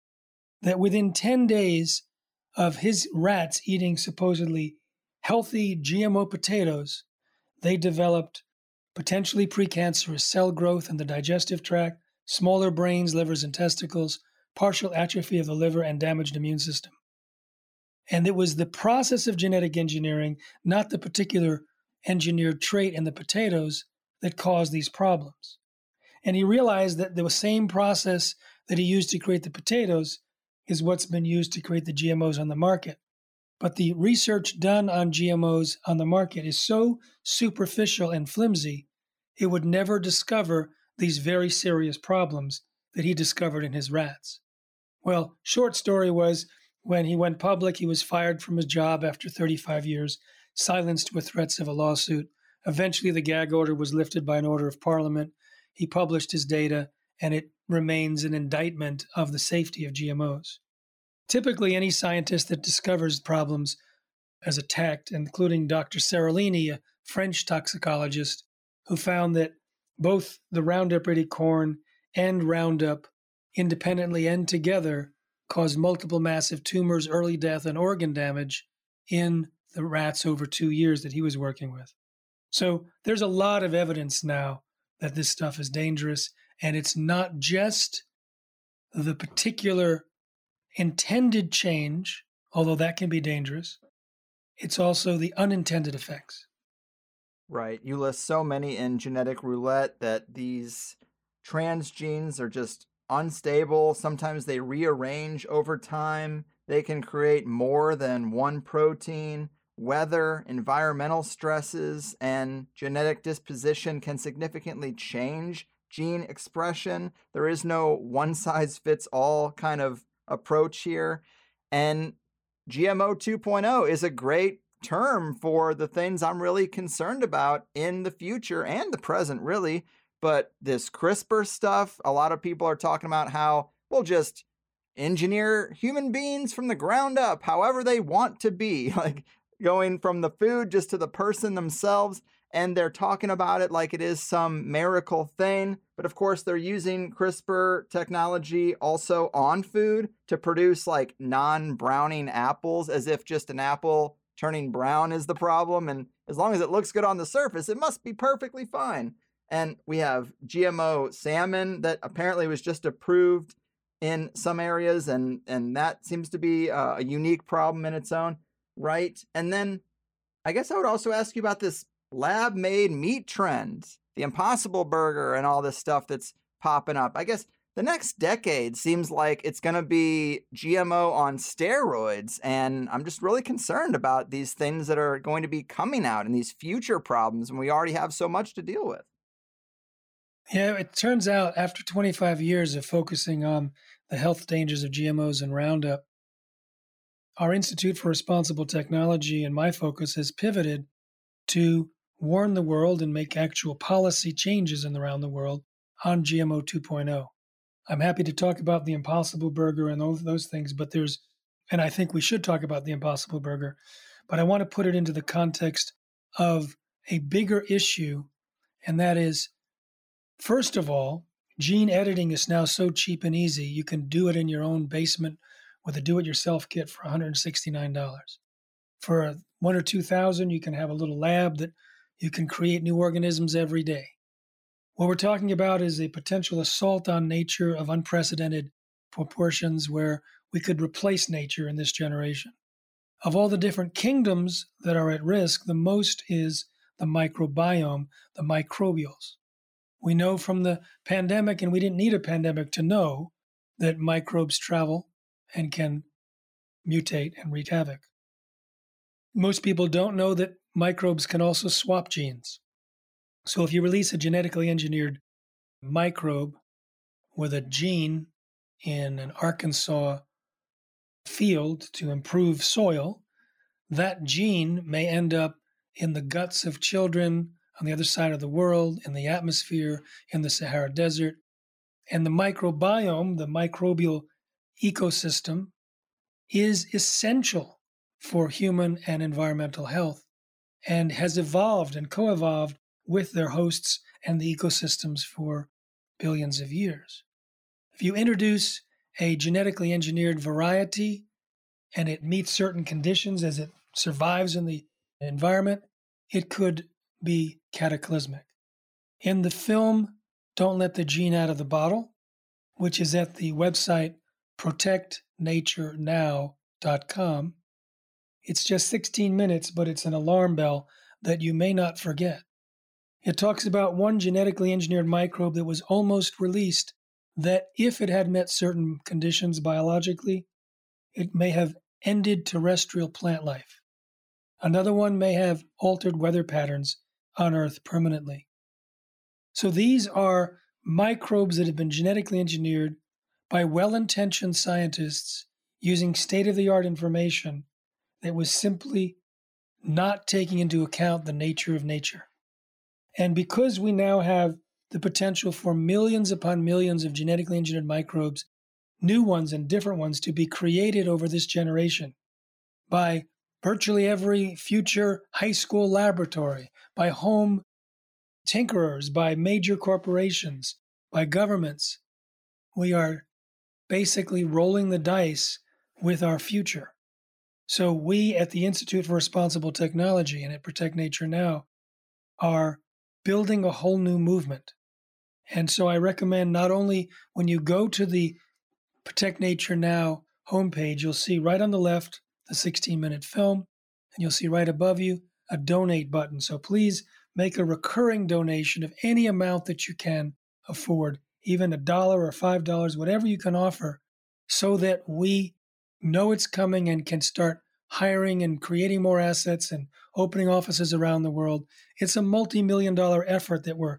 that within 10 days of his rats eating supposedly healthy GMO potatoes, they developed potentially precancerous cell growth in the digestive tract, smaller brains, livers, and testicles, partial atrophy of the liver, and damaged immune system. And it was the process of genetic engineering, not the particular engineered trait in the potatoes that caused these problems. And he realized that the same process that he used to create the potatoes is what's been used to create the GMOs on the market. But the research done on GMOs on the market is so superficial and flimsy, it would never discover these very serious problems that he discovered in his rats. Well, short story was when he went public, he was fired from his job after 35 years silenced with threats of a lawsuit. Eventually, the gag order was lifted by an order of parliament. He published his data, and it remains an indictment of the safety of GMOs. Typically, any scientist that discovers problems as attacked, including Dr. Seralini, a French toxicologist, who found that both the Roundup Ready corn and Roundup, independently and together, caused multiple massive tumors, early death, and organ damage in the rats over two years that he was working with. So there's a lot of evidence now that this stuff is dangerous. And it's not just the particular intended change, although that can be dangerous, it's also the unintended effects. Right. You list so many in genetic roulette that these trans genes are just unstable. Sometimes they rearrange over time. They can create more than one protein. Weather, environmental stresses, and genetic disposition can significantly change gene expression. There is no one size fits all kind of approach here. And GMO 2.0 is a great term for the things I'm really concerned about in the future and the present, really. But this CRISPR stuff, a lot of people are talking about how we'll just engineer human beings from the ground up, however they want to be. [LAUGHS] Like going from the food just to the person themselves. And they're talking about it like it is some miracle thing. But of course, they're using CRISPR technology also on food to produce like non browning apples, as if just an apple turning brown is the problem. And as long as it looks good on the surface, it must be perfectly fine. And we have GMO salmon that apparently was just approved in some areas, and, and that seems to be uh, a unique problem in its own right? And then I guess I would also ask you about this lab made meat trend, the impossible burger and all this stuff that's popping up. I guess the next decade seems like it's going to be GMO on steroids. And I'm just really concerned about these things that are going to be coming out and these future problems when we already have so much to deal with. Yeah, it turns out after 25 years of focusing on the health dangers of GMOs and Roundup, our Institute for Responsible Technology and my focus has pivoted to warn the world and make actual policy changes in around the world on GMO 2.0. I'm happy to talk about the Impossible Burger and those, those things, but there's, and I think we should talk about the Impossible Burger, but I want to put it into the context of a bigger issue, and that is, first of all, gene editing is now so cheap and easy. You can do it in your own basement with a do-it-yourself kit for $169. For one or two thousand, you can have a little lab that you can create new organisms every day. What we're talking about is a potential assault on nature of unprecedented proportions where we could replace nature in this generation. Of all the different kingdoms that are at risk, the most is the microbiome, the microbials. We know from the pandemic, and we didn't need a pandemic to know that microbes travel and can mutate and wreak havoc. Most people don't know that microbes can also swap genes. So if you release a genetically engineered microbe with a gene in an Arkansas field to improve soil, that gene may end up in the guts of children on the other side of the world, in the atmosphere, in the Sahara Desert. And the microbiome, the microbial ecosystem, is essential for human and environmental health and has evolved and co evolved with their hosts and the ecosystems for billions of years. If you introduce a genetically engineered variety and it meets certain conditions as it survives in the environment, it could be cataclysmic. In the film Don't Let the Gene Out of the Bottle, which is at the website protectnaturenow.com, it's just 16 minutes, but it's an alarm bell that you may not forget. It talks about one genetically engineered microbe that was almost released that, if it had met certain conditions biologically, it may have ended terrestrial plant life. Another one may have altered weather patterns on Earth permanently. So these are microbes that have been genetically engineered by well intentioned scientists using state of the art information that was simply not taking into account the nature of nature. And because we now have the potential for millions upon millions of genetically engineered microbes, new ones and different ones to be created over this generation by virtually every future high school laboratory, by home tinkerers, by major corporations, by governments, we are basically rolling the dice with our future. So, we at the Institute for Responsible Technology and at Protect Nature Now are building a whole new movement. And so I recommend not only when you go to the Protect Nature Now homepage, you'll see right on the left the 16 minute film, and you'll see right above you a donate button. So please make a recurring donation of any amount that you can afford, even a dollar or five dollars, whatever you can offer, so that we know it's coming and can start hiring and creating more assets and opening offices around the world. It's a multi million dollar effort that we're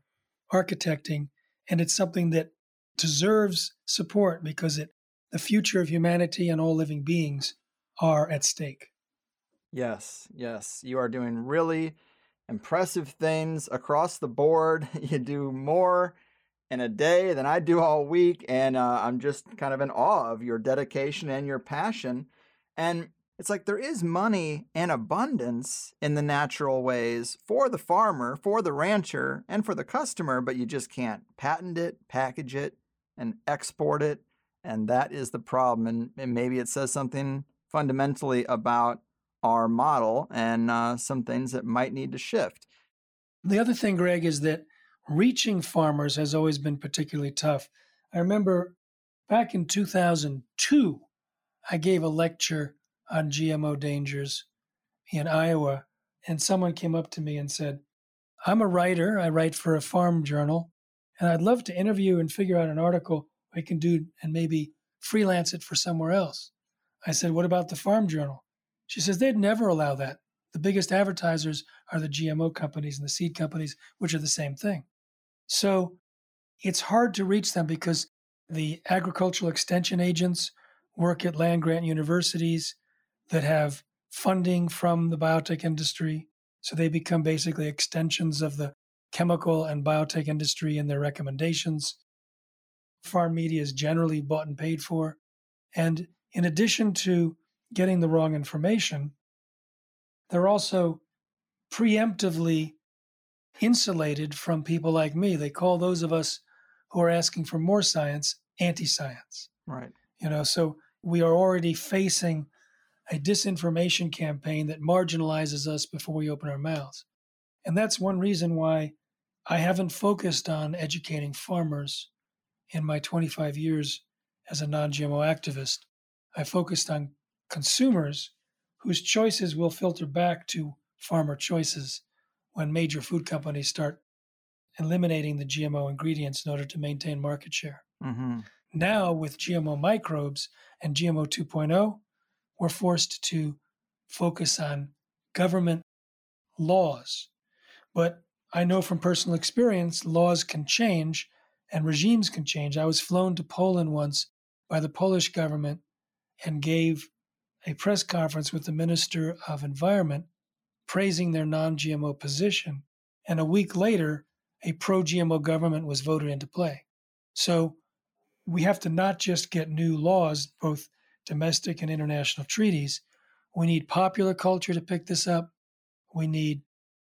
architecting, and it's something that deserves support because it, the future of humanity and all living beings are at stake. Yes, yes. You are doing really impressive things across the board. [LAUGHS] You do more in a day than I do all week. And uh, I'm just kind of in awe of your dedication and your passion. And it's like there is money and abundance in the natural ways for the farmer, for the rancher, and for the customer, but you just can't patent it, package it, and export it. And that is the problem. And, and maybe it says something fundamentally about our model and uh, some things that might need to shift. The other thing, Greg, is that reaching farmers has always been particularly tough. I remember back in 2002, I gave a lecture on GMO dangers in Iowa, and someone came up to me and said, I'm a writer, I write for a farm journal, and I'd love to interview and figure out an article I can do and maybe freelance it for somewhere else. I said, What about the Farm Journal? She says, They'd never allow that. The biggest advertisers are the GMO companies and the seed companies, which are the same thing. So it's hard to reach them because the agricultural extension agents work at land grant universities that have funding from the biotech industry. So they become basically extensions of the chemical and biotech industry in their recommendations. Farm media is generally bought and paid for. And in addition to getting the wrong information, they're also preemptively insulated from people like me. They call those of us who are asking for more science anti science. Right. You know, so we are already facing a disinformation campaign that marginalizes us before we open our mouths. And that's one reason why I haven't focused on educating farmers in my 25 years as a non GMO activist. I focused on consumers whose choices will filter back to farmer choices when major food companies start eliminating the GMO ingredients in order to maintain market share. Mm-hmm. Now, with GMO microbes and GMO 2.0, we're forced to focus on government laws. But I know from personal experience, laws can change and regimes can change. I was flown to Poland once by the Polish government and gave a press conference with the Minister of Environment praising their non GMO position. And a week later, a pro GMO government was voted into play. So we have to not just get new laws, both domestic and international treaties. We need popular culture to pick this up. We need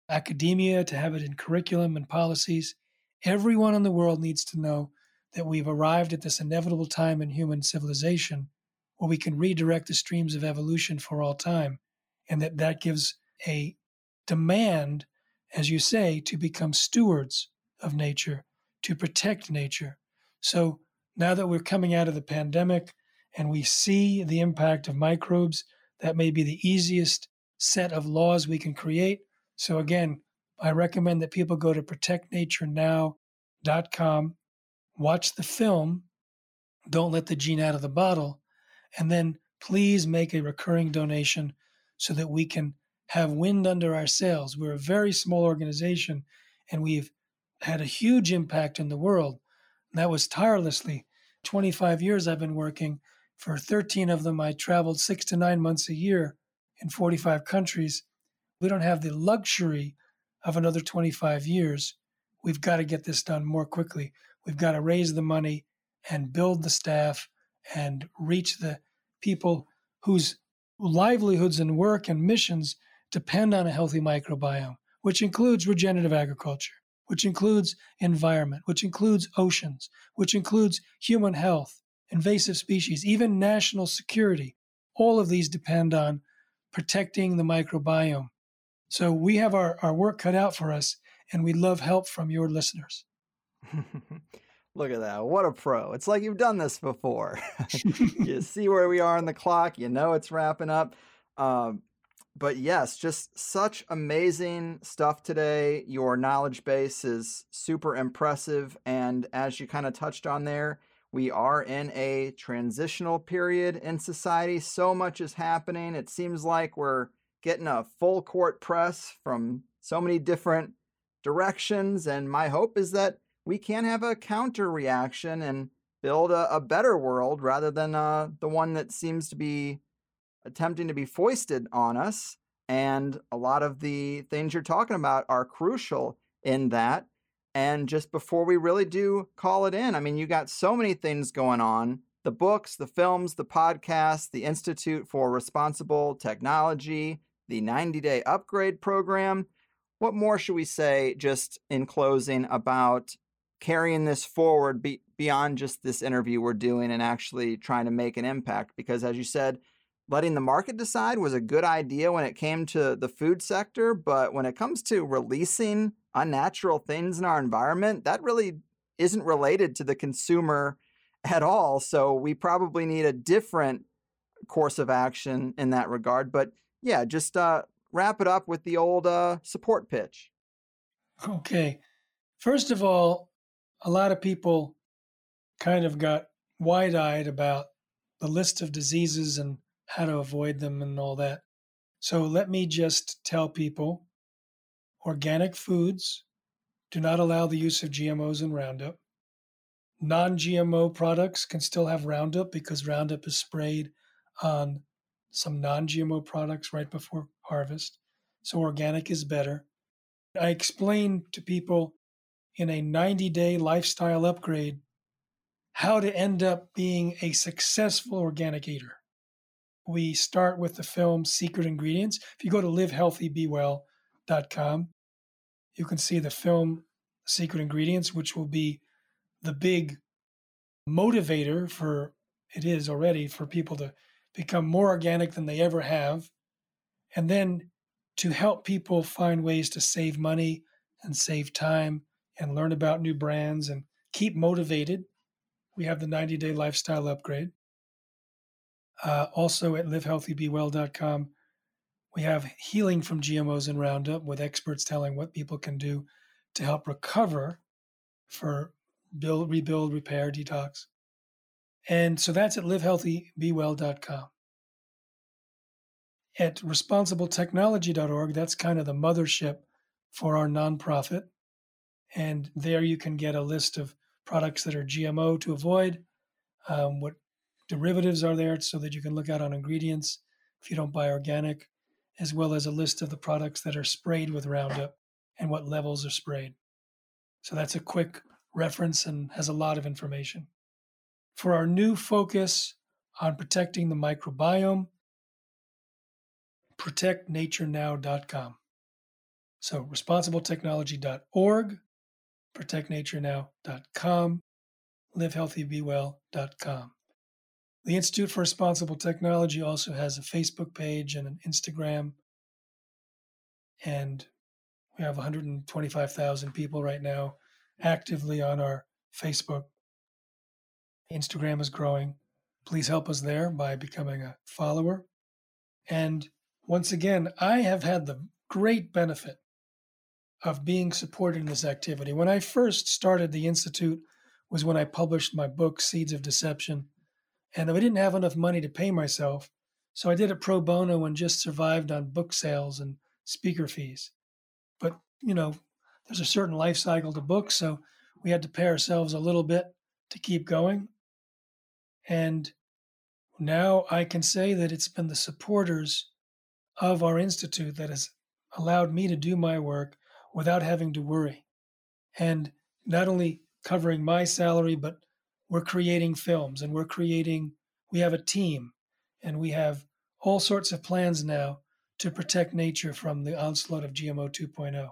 academia to have it in curriculum and policies. Everyone in the world needs to know that we've arrived at this inevitable time in human civilization where we can redirect the streams of evolution for all time, and that that gives a demand, as you say, to become stewards of nature, to protect nature. So now that we're coming out of the pandemic and we see the impact of microbes, that may be the easiest set of laws we can create. So again, I recommend that people go to protectnaturenow.com, watch the film, Don't Let the Gene Out of the Bottle, and then please make a recurring donation so that we can have wind under our sails. We're a very small organization and we've had a huge impact in the world. And that was tirelessly. 25 years I've been working. For 13 of them, I traveled six to nine months a year in 45 countries. We don't have the luxury of another 25 years. We've got to get this done more quickly. We've got to raise the money and build the staff and reach the people whose livelihoods and work and missions depend on a healthy microbiome, which includes regenerative agriculture, which includes environment, which includes oceans, which includes human health, invasive species, even national security. All of these depend on protecting the microbiome. So we have our, our work cut out for us, and we love help from your listeners. [LAUGHS] Look at that. What a pro. It's like you've done this before. [LAUGHS] [LAUGHS] you see where we are on the clock, you know it's wrapping up. Um, but yes, just such amazing stuff today. Your knowledge base is super impressive. And as you kind of touched on there, we are in a transitional period in society. So much is happening. It seems like we're getting a full court press from so many different directions. And my hope is that we can have a counter reaction and build a, a better world rather than uh, the one that seems to be attempting to be foisted on us. And a lot of the things you're talking about are crucial in that. And just before we really do call it in, I mean, you got so many things going on the books, the films, the podcasts, the Institute for Responsible Technology, the 90 day upgrade program. What more should we say just in closing about carrying this forward be, beyond just this interview we're doing and actually trying to make an impact? Because as you said, letting the market decide was a good idea when it came to the food sector, but when it comes to releasing unnatural things in our environment, that really isn't related to the consumer [LAUGHS] at all. So we probably need a different course of action in that regard. But yeah, just uh, wrap it up with the old uh, support pitch. Okay. First of all, a lot of people kind of got wide eyed about the list of diseases and how to avoid them and all that. So let me just tell people organic foods do not allow the use of GMOs and Roundup. Non GMO products can still have Roundup because Roundup is sprayed on some non GMO products right before harvest. So organic is better. I explain to people in a 90 day lifestyle upgrade how to end up being a successful organic eater. We start with the film Secret Ingredients. If you go to livehealthybewell.com, you can see the film Secret Ingredients, which will be the big motivator for it is already for people to become more organic than they ever have. And then to help people find ways to save money and save time and learn about new brands and keep motivated. We have the 90 day lifestyle upgrade. Uh, also at livehealthybewell.com, we have healing from GMOs and Roundup with experts telling what people can do to help recover for build, rebuild, repair, detox. And so that's at livehealthybewell.com. At responsibletechnology.org, that's kind of the mothership for our nonprofit. And there you can get a list of products that are GMO to avoid, um, what derivatives are there so that you can look out on ingredients if you don't buy organic, as well as a list of the products that are sprayed with Roundup and what levels are sprayed. So that's a quick reference and has a lot of information. For our new focus on protecting the microbiome, protectnaturenow.com. So responsibletechnology.org, protectnaturenow.com, livehealthybewell.com. The Institute for Responsible Technology also has a Facebook page and an Instagram. And we have 125,000 people right now actively on our Facebook. Instagram is growing. Please help us there by becoming a follower. And once again, I have had the great benefit of being supported in this activity. When I first started the Institute was when I published my book, Seeds of Deception. And I didn't have enough money to pay myself. So I did it pro bono and just survived on book sales and speaker fees. But, you know, there's a certain life cycle to books. So we had to pay ourselves a little bit to keep going. And now I can say that it's been the supporters of our institute that has allowed me to do my work without having to worry. And not only covering my salary, but we're creating films and we're creating, we have a team and we have all sorts of plans now to protect nature from the onslaught of GMO 2.0.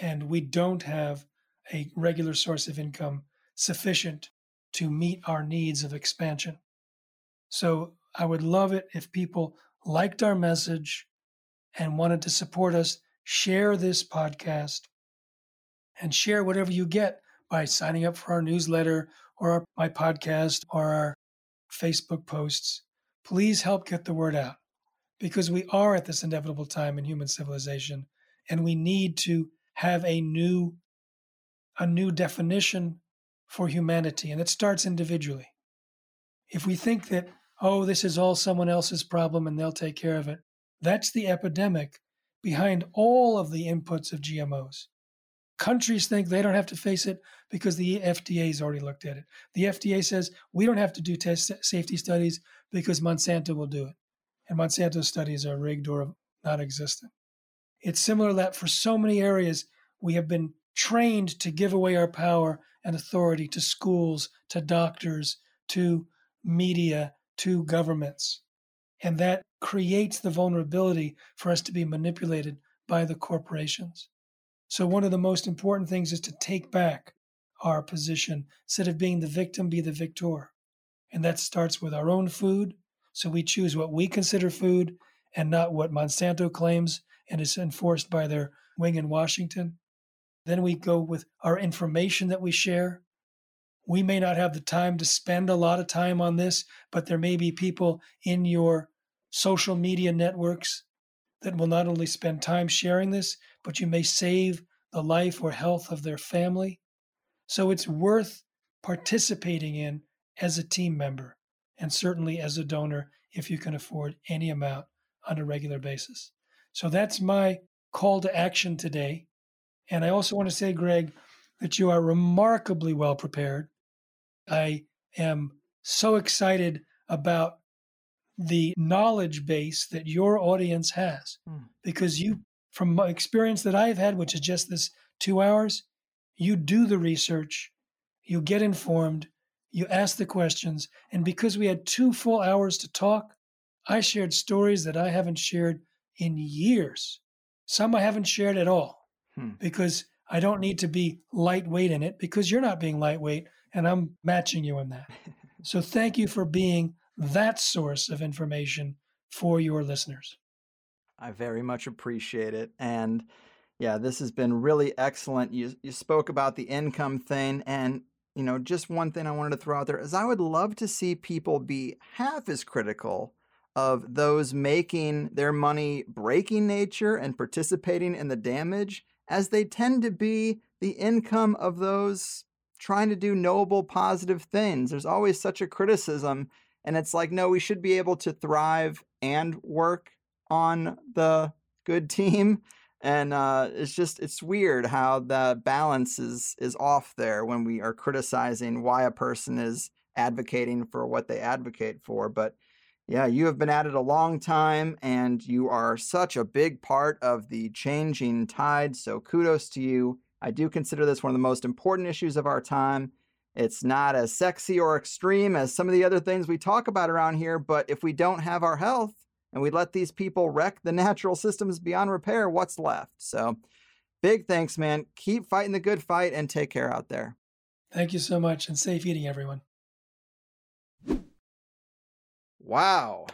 And we don't have a regular source of income sufficient to meet our needs of expansion. So I would love it if people liked our message and wanted to support us, share this podcast and share whatever you get by signing up for our newsletter or our, my podcast or our Facebook posts. Please help get the word out because we are at this inevitable time in human civilization and we need to have a new a new definition for humanity and it starts individually. If we think that oh this is all someone else's problem and they'll take care of it, that's the epidemic behind all of the inputs of GMOs. Countries think they don't have to face it because the FDA has already looked at it. The FDA says we don't have to do test safety studies because Monsanto will do it. And Monsanto studies are rigged or non existent. It's similar that for so many areas, we have been trained to give away our power and authority to schools, to doctors, to media, to governments. And that creates the vulnerability for us to be manipulated by the corporations. So, one of the most important things is to take back our position. Instead of being the victim, be the victor. And that starts with our own food. So, we choose what we consider food and not what Monsanto claims and is enforced by their wing in Washington. Then we go with our information that we share. We may not have the time to spend a lot of time on this, but there may be people in your social media networks that will not only spend time sharing this, but you may save the life or health of their family. So it's worth participating in as a team member and certainly as a donor if you can afford any amount on a regular basis. So that's my call to action today. And I also want to say, Greg, that you are remarkably well prepared. I am so excited about the knowledge base that your audience has mm. because you, from my experience that I've had, which is just this two hours, you do the research, you get informed, you ask the questions. And because we had two full hours to talk, I shared stories that I haven't shared in years. Some I haven't shared at all hmm. because I don't need to be lightweight in it because you're not being lightweight and I'm matching you in that. [LAUGHS] so thank you for being that source of information for your listeners. I very much appreciate it. And yeah, this has been really excellent. You you spoke about the income thing and you know, just one thing I wanted to throw out there is I would love to see people be half as critical of those making their money breaking nature and participating in the damage as they tend to be the income of those trying to do noble, positive things. There's always such a criticism. And it's like, no, we should be able to thrive and work on the good team. And uh, it's just it's weird how the balance is is off there when we are criticizing why a person is advocating for what they advocate for but yeah you have been at it a long time and you are such a big part of the changing tide so kudos to you. I do consider this one of the most important issues of our time it's not as sexy or extreme as some of the other things we talk about around here but if we don't have our health and we let these people wreck the natural systems beyond repair, what's left? So, big thanks, man. Keep fighting the good fight and take care out there. Thank you so much and safe eating, everyone. Wow.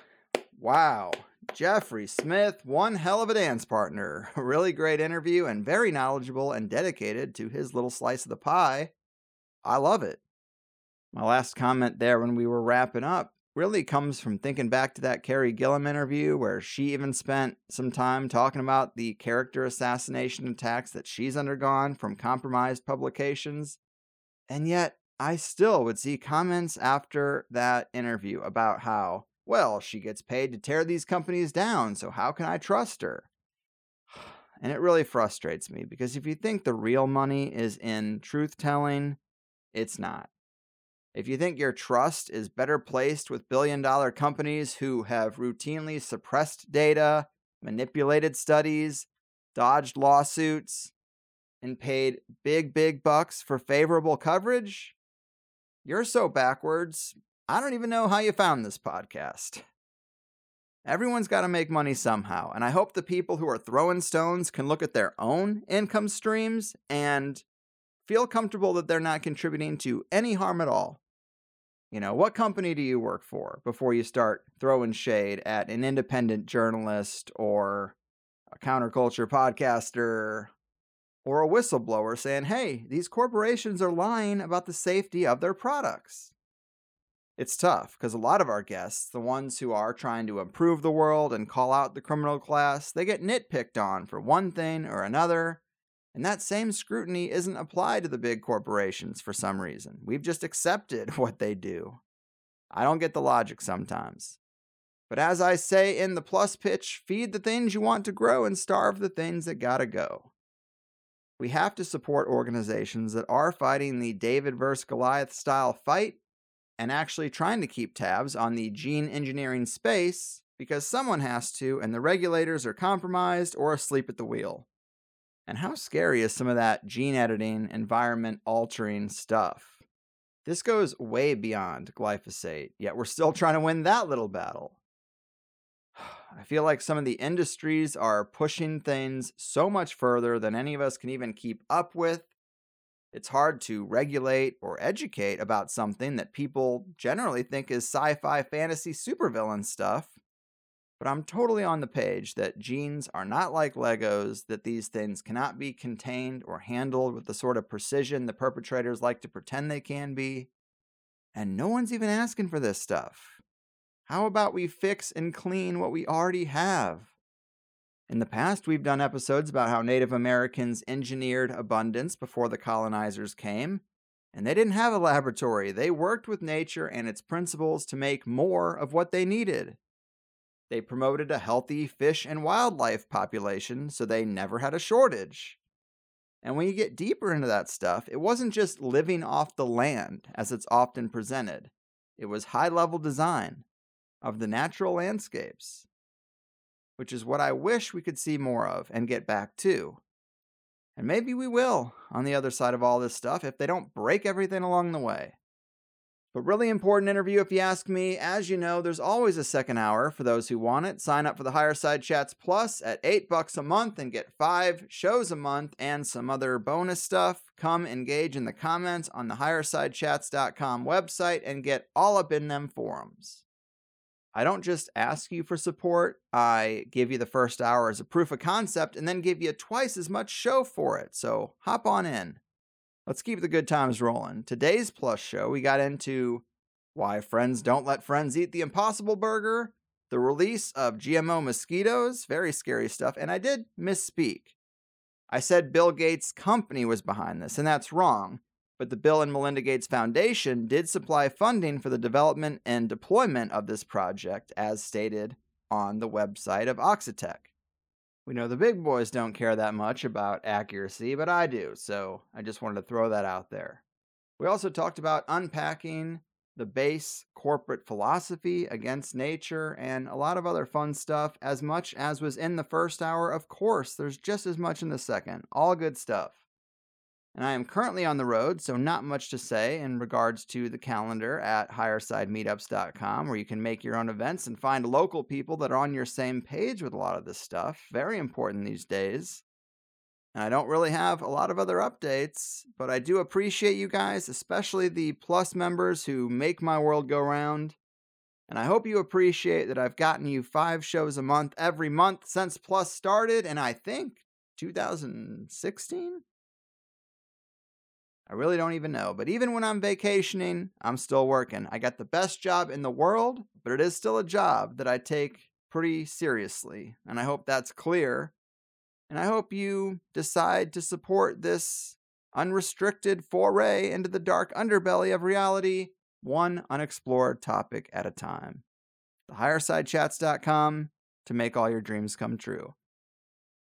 Wow. Jeffrey Smith, one hell of a dance partner. [LAUGHS] Really great interview and very knowledgeable and dedicated to his little slice of the pie. I love it. My last comment there when we were wrapping up really comes from thinking back to that Carey Gillam interview where she even spent some time talking about the character assassination attacks that she's undergone from compromised publications. And yet, I still would see comments after that interview about how, well, she gets paid to tear these companies down, so how can I trust her? [SIGHS] And it really frustrates me because if you think the real money is in truth telling, it's not. If you think your trust is better placed with billion dollar companies who have routinely suppressed data, manipulated studies, dodged lawsuits, and paid big, big bucks for favorable coverage, you're so backwards. I don't even know how you found this podcast. Everyone's got to make money somehow, and I hope the people who are throwing stones can look at their own income streams and feel comfortable that they're not contributing to any harm at all. You know, what company do you work for before you start throwing shade at an independent journalist or a counterculture podcaster or a whistleblower saying, hey, these corporations are lying about the safety of their products? It's tough because a lot of our guests, the ones who are trying to improve the world and call out the criminal class, they get nitpicked on for one thing or another and that same scrutiny isn't applied to the big corporations for some reason. We've just accepted [LAUGHS] what they do. I don't get the logic sometimes. But as I say in the plus pitch, feed the things you want to grow and starve the things that gotta go. We have to support organizations that are fighting the David versus Goliath style fight and actually trying to keep tabs on the gene engineering space because someone has to, and the regulators are compromised or asleep at the wheel. And how scary is some of that gene editing, environment altering stuff? This goes way beyond glyphosate, yet we're still trying to win that little battle. [SIGHS] I feel like some of the industries are pushing things so much further than any of us can even keep up with. It's hard to regulate or educate about something that people generally think is sci fi fantasy supervillain stuff. But I'm totally on the page that genes are not like Legos, that these things cannot be contained or handled with the sort of precision the perpetrators like to pretend they can be. And no one's even asking for this stuff. How about we fix and clean what we already have? In the past, we've done episodes about how Native Americans engineered abundance before the colonizers came, And they didn't have a laboratory. They worked with nature and its principles to make more of what they needed. They promoted a healthy fish and wildlife population so they never had a shortage. And when you get deeper into that stuff, it wasn't just living off the land as it's often presented, it was high level design of the natural landscapes, which is what I wish we could see more of and get back to. And maybe we will on the other side of all this stuff if they don't break everything along the way. But really important interview if you ask me. As you know, there's always a second hour for those who want it. Sign up for the Higher Side Chats Plus at 8 bucks a month and get 5 shows a month and some other bonus stuff. Come engage in the comments on the highersidechats.com website and get all up in them forums. I don't just ask you for support, I give you the first hour as a proof of concept and then give you twice as much show for it. So hop on in. Let's keep the good times rolling. Today's plus show, we got into why friends don't let friends eat the impossible burger, the release of GMO mosquitoes, very scary stuff, and I did misspeak. I said Bill Gates' company was behind this, and that's wrong but the Bill and Melinda Gates Foundation did supply funding for the development and deployment of this project, as stated on the website of Oxitec. We know the big boys don't care that much about accuracy, but I do, so I just wanted to throw that out there. We also talked about unpacking the base corporate philosophy against nature and a lot of other fun stuff, as much as was in the first hour. Of course, there's just as much in the second. All good stuff and I am currently on the road, so not much to say in regards to the calendar at highersidemeetups.com, where you can make your own events and find local people that are on your same page with a lot of this stuff. Very important these days. And I don't really have a lot of other updates, but I do appreciate you guys, especially the Plus members who make my world go round. And I hope you appreciate that I've gotten you five shows a month every month since Plus started, and I think 2016? I really don't even know. But even when I'm vacationing, I'm still working. I got the best job in the world, but it is still a job that I take pretty seriously. And I hope that's clear. And I hope you decide to support this unrestricted foray into the dark underbelly of reality, one unexplored topic at a time. TheHigherSideChats.com to make all your dreams come true.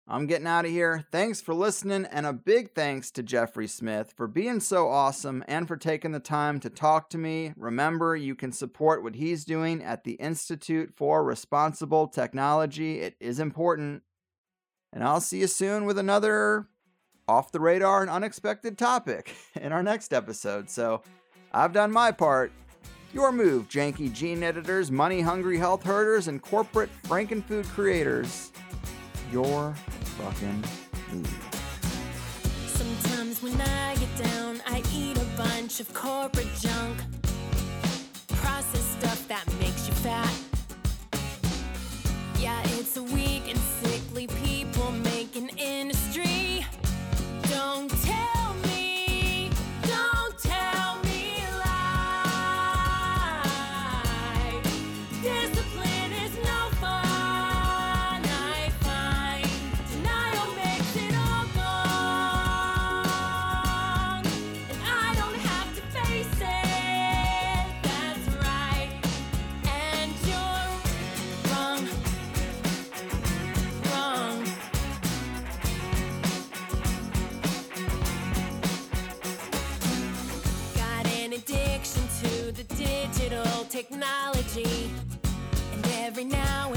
I'm getting out of here. Thanks for listening, and a big thanks to Jeffrey Smith for being so awesome and for taking the time to talk to me. Remember, you can support what he's doing at the Institute for Responsible Technology. It is important. And I'll see you soon with another off the radar and unexpected topic [LAUGHS] in our next episode. So I've done my part. Your move, janky gene editors, money hungry health herders, and corporate frankenfood creators your fucking Sometimes when I get down, I eat a bunch of corporate junk. Processed stuff that makes you fat. Yeah, it's a weak and sickly people technology. And every now and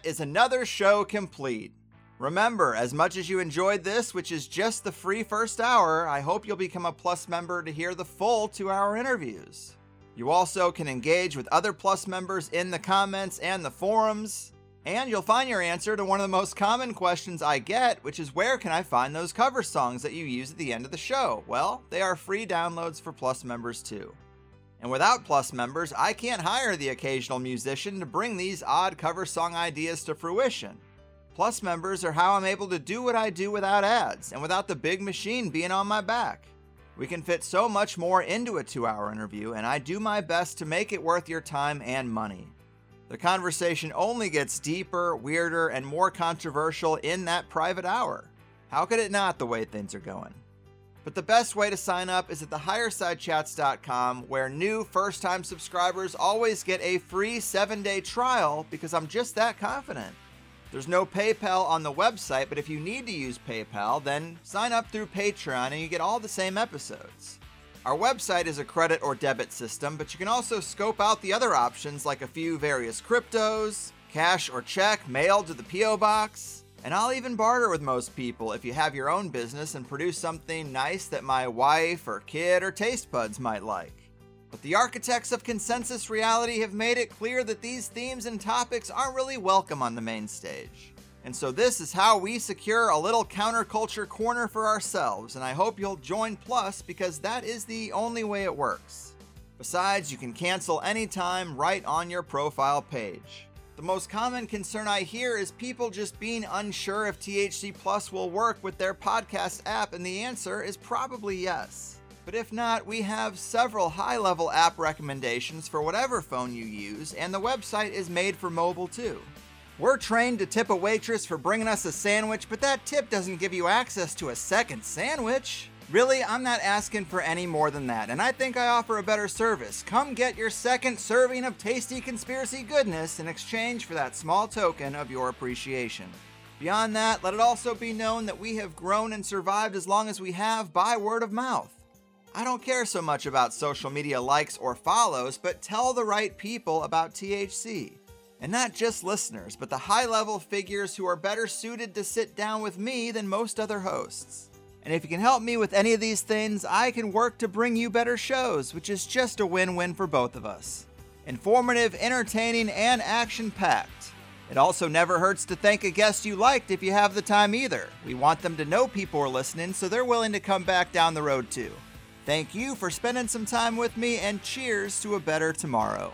that is another show complete. Remember, as much as you enjoyed this, which is just the free first hour, I hope you'll become a Plus member to hear the full two hour interviews. You also can engage with other Plus members in the comments and the forums. And you'll find your answer to one of the most common questions I get, which is where can I find those cover songs that you use at the end of the show? Well, they are free downloads for Plus members too. And without Plus members, I can't hire the occasional musician to bring these odd cover song ideas to fruition. Plus members are how I'm able to do what I do without ads and without the big machine being on my back. We can fit so much more into a two hour interview, and I do my best to make it worth your time and money. The conversation only gets deeper, weirder, and more controversial in that private hour. How could it not the way things are going? But the best way to sign up is at thehighersidechats.com, where new first time subscribers always get a free seven day trial because I'm just that confident. There's no PayPal on the website, but if you need to use PayPal, then sign up through Patreon and you get all the same episodes. Our website is a credit or debit system, but you can also scope out the other options like a few various cryptos, cash or check mailed to the P.O. Box, and I'll even barter with most people if you have your own business and produce something nice that my wife or kid or taste buds might like. But the architects of consensus reality have made it clear that these themes and topics aren't really welcome on the main stage. And so, this is how we secure a little counterculture corner for ourselves, and I hope you'll join Plus because that is the only way it works. Besides, you can cancel anytime right on your profile page. The most common concern I hear is people just being unsure if THC Plus will work with their podcast app, and the answer is probably yes. But if not, we have several high level app recommendations for whatever phone you use, and the website is made for mobile too. We're trained to tip a waitress for bringing us a sandwich, but that tip doesn't give you access to a second sandwich. Really, I'm not asking for any more than that, and I think I offer a better service. Come get your second serving of tasty conspiracy goodness in exchange for that small token of your appreciation. Beyond that, let it also be known that we have grown and survived as long as we have by word of mouth. I don't care so much about social media likes or follows, but tell the right people about THC. And not just listeners, but the high level figures who are better suited to sit down with me than most other hosts. And if you can help me with any of these things, I can work to bring you better shows, which is just a win win for both of us. Informative, entertaining, and action packed. It also never hurts to thank a guest you liked if you have the time either. We want them to know people are listening so they're willing to come back down the road too. Thank you for spending some time with me, and cheers to a better tomorrow.